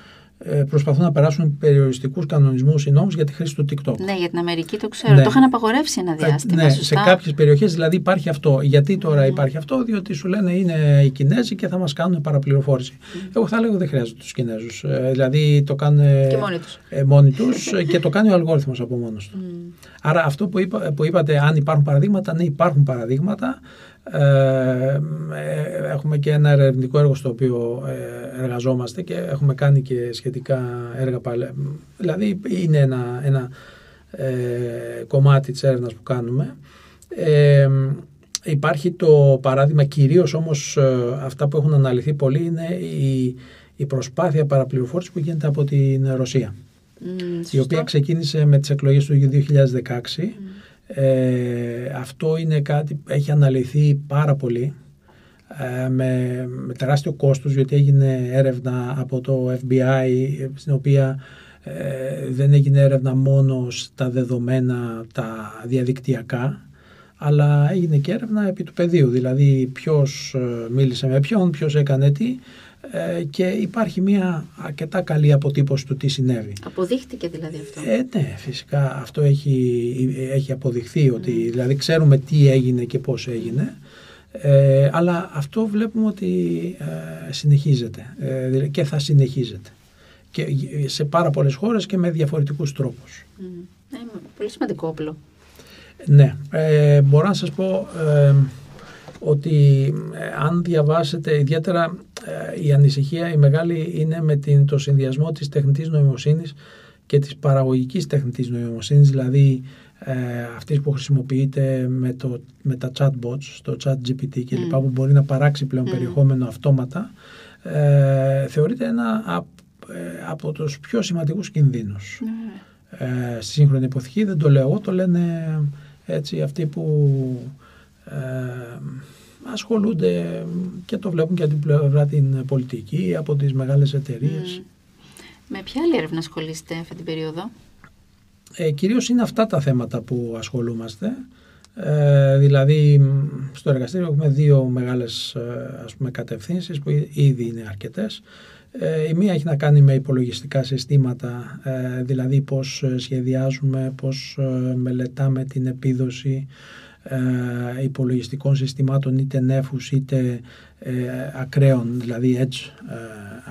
προσπαθούν να περάσουν περιοριστικούς κανονισμούς ή νόμους για τη χρήση του TikTok. Ναι, για την Αμερική το ξέρω. Ναι. Το είχαν απαγορεύσει ένα Ε, διάστημα. ναι, σωστά. σε κάποιες περιοχές δηλαδή υπάρχει αυτό. Γιατί τώρα Μμμ. υπάρχει αυτό, διότι σου λένε είναι οι Κινέζοι και θα μας κάνουν παραπληροφόρηση. Εγώ θα λέγω δεν χρειάζεται τους Κινέζους. Ε, δηλαδή το κάνουν Και μόνοι τους. ε, μόνοι τους ε, και το κάνει ο αλγόριθμος από μόνος του. Μμ. Άρα αυτό που, είπα, που είπατε, αν υπάρχουν παραδείγματα, ναι υπάρχουν παραδείγματα. Ε, ε, έχουμε και ένα ερευνητικό έργο στο οποίο ε, εργαζόμαστε και έχουμε κάνει και σχετικά έργα παλαι... Δηλαδή είναι ένα, ένα ε, κομμάτι της έρευνας που κάνουμε. Ε, υπάρχει το παράδειγμα, κυρίως όμως ε, αυτά που έχουν αναλυθεί πολύ είναι η, η προσπάθεια παραπληροφόρησης που γίνεται από την Ρωσία Μμ, η σωστό. οποία ξεκίνησε με τις εκλογές του 2016. Ε, αυτό είναι κάτι που έχει αναλυθεί πάρα πολύ ε, με, με τεράστιο κόστος γιατί έγινε έρευνα από το FBI στην οποία ε, δεν έγινε έρευνα μόνο στα δεδομένα τα διαδικτυακά αλλά έγινε και έρευνα επί του πεδίου. Δηλαδή ποιος ε, μίλησε με ποιον, ποιος έκανε τι ε, και υπάρχει μια αρκετά καλή αποτύπωση του τι συνέβη. Αποδείχτηκε δηλαδή αυτό. Ε, ναι, φυσικά αυτό έχει, έχει αποδειχθεί ότι δηλαδή ξέρουμε τι έγινε και πώς έγινε ε, αλλά αυτό βλέπουμε ότι ε, συνεχίζεται ε, δηλαδή και θα συνεχίζεται και σε πάρα πολλές χώρες και με διαφορετικούς τρόπους. Μμ. Ε, πολύ σημαντικό όπλο. Ναι, ε, μπορώ να σας πω ε, ότι ε, αν διαβάσετε ιδιαίτερα ε, η ανησυχία η μεγάλη είναι με την, το συνδυασμό της τεχνητής νοημοσύνης και της παραγωγικής τεχνητής νοημοσύνης, δηλαδή ε, αυτής που χρησιμοποιείται με, το, με τα chatbots, το chat GPT και λοιπά, Μμ. που μπορεί να παράξει πλέον Μμ. περιεχόμενο αυτόματα, ε, θεωρείται ένα απ- ε, από τους πιο σημαντικούς κινδύνους Ναι. ε, στη σύγχρονη εποχή. Δεν το λέω εγώ, το λένε έτσι αυτοί που ε, ασχολούνται και το βλέπουν και από την πλευρά την πολιτική, από τις μεγάλες εταιρείες. Μμ. Με ποια άλλη έρευνα ασχολείστε αυτή την περίοδο; Ε, κυρίως είναι αυτά τα θέματα που ασχολούμαστε. Ε, δηλαδή μ, στο εργαστήριο έχουμε δύο μεγάλες ε, ας πούμε, κατευθύνσεις που εί- ήδη είναι αρκετές. Ε, η μία έχει να κάνει με υπολογιστικά συστήματα, ε, δηλαδή πώς ε, σχεδιάζουμε, πώς ε, μελετάμε την επίδοση ε, υπολογιστικών συστημάτων είτε νέφους είτε ε, ακραίων, δηλαδή edge, ε,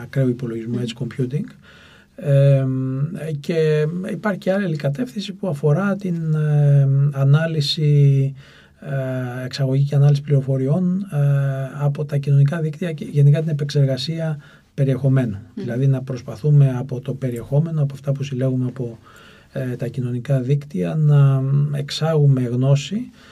ακραίου υπολογισμού, edge computing. Ε, και υπάρχει και άλλη κατεύθυνση που αφορά την ε, ανάλυση, ε, εξαγωγή και ανάλυση πληροφοριών ε, από τα κοινωνικά δίκτυα και γενικά την επεξεργασία περιεχομένου. Δηλαδή να προσπαθούμε από το περιεχόμενο, από αυτά που συλλέγουμε από ε, τα κοινωνικά δίκτυα, να εξάγουμε γνώση ε,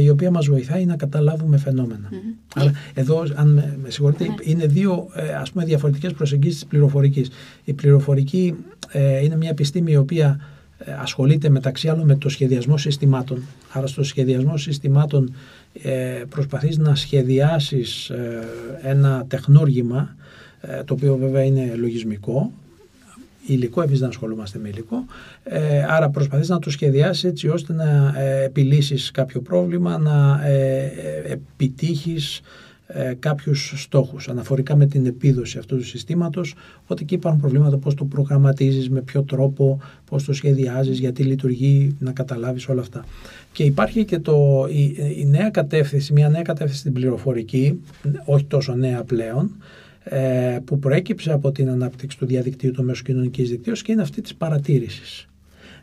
η οποία μας βοηθάει να καταλάβουμε φαινόμενα. Μμμ. Αλλά εδώ, αν με, με συγχωρείτε, Ναι. είναι δύο ε, ας πούμε διαφορετικές προσεγγίσεις της πληροφορικής. Η πληροφορική ε, είναι μια επιστήμη η οποία ε, ασχολείται μεταξύ άλλων με το σχεδιασμό συστημάτων. Άρα στο σχεδιασμό συστημάτων ε, προσπαθείς να σχεδιάσεις ε, ένα τεχνόργημα ε, το οποίο βέβαια είναι λογισμικό υλικό, εμείς δεν ασχολούμαστε με υλικό. Ε, άρα προσπαθείς να το σχεδιάσεις έτσι ώστε να ε, επιλύσεις κάποιο πρόβλημα, να ε, ε, επιτύχεις ε, κάποιους στόχους αναφορικά με την επίδοση αυτού του συστήματος ότι εκεί υπάρχουν προβλήματα πώς το προγραμματίζεις, με ποιο τρόπο, πώς το σχεδιάζεις, γιατί λειτουργεί, να καταλάβεις όλα αυτά. Και υπάρχει και το, η, η νέα κατεύθυνση, μια νέα κατεύθυνση στην πληροφορική, όχι τόσο νέα πλέον, ε, που προέκυψε από την ανάπτυξη του διαδικτύου, του μέσου κοινωνικής δικτύωσης και είναι αυτή της παρατήρησης.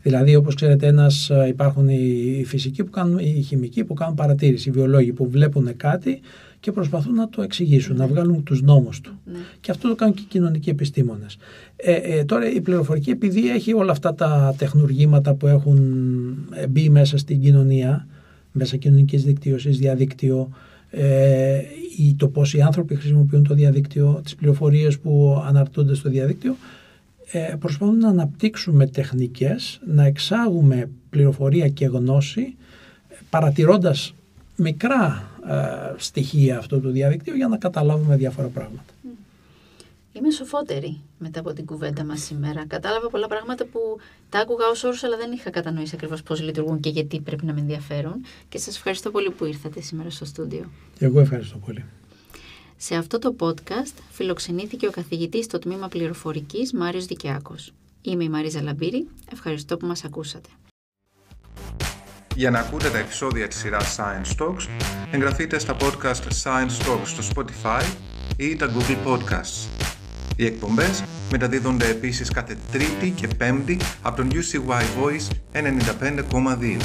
Δηλαδή, όπως ξέρετε, ένας, ε, υπάρχουν οι φυσικοί που κάνουν, οι χημικοί που κάνουν παρατήρηση, οι βιολόγοι που βλέπουν κάτι και προσπαθούν να το εξηγήσουν, να ναι. βγάλουν τους νόμους του. Ναι. Και αυτό το κάνουν και οι κοινωνικοί επιστήμονες. Ε, ε, τώρα η πληροφορική, επειδή έχει όλα αυτά τα τεχνουργήματα που έχουν μπει μέσα στην κοινωνία, μέσα κοινωνικής δικτύωσης, διαδίκτυο, ε, το πώς οι άνθρωποι χρησιμοποιούν το διαδίκτυο, τις πληροφορίες που αναρτούνται στο διαδίκτυο, ε, προσπαθούν να αναπτύξουμε τεχνικές, να εξάγουμε πληροφορία και γνώση, παρατηρώντας μικρά ε, στοιχεία αυτού του διαδικτύου για να καταλάβουμε διάφορα πράγματα. Είμαι σοφότερη μετά από την κουβέντα μας σήμερα. Κατάλαβα πολλά πράγματα που τα άκουγα ως όρους, αλλά δεν είχα κατανοήσει ακριβώς πώς λειτουργούν και γιατί πρέπει να με ενδιαφέρουν. Και σας ευχαριστώ πολύ που ήρθατε σήμερα στο στούντιο. Εγώ ευχαριστώ πολύ. Σε αυτό το podcast φιλοξενήθηκε ο καθηγητής στο Τμήμα Πληροφορικής Μάριος Δικιάκος. Είμαι η Μαρίζα Λαμπύρη. Ευχαριστώ που μας ακούσατε. Για να ακούτε τα επεισόδια της σειράς Science Talks, εγγραφείτε στα podcast Science Talks στο Spotify ή τα Google Podcasts. Οι εκπομπές μεταδίδονται επίσης κάθε Τρίτη και Πέμπτη από τον UCY Voice 95,2.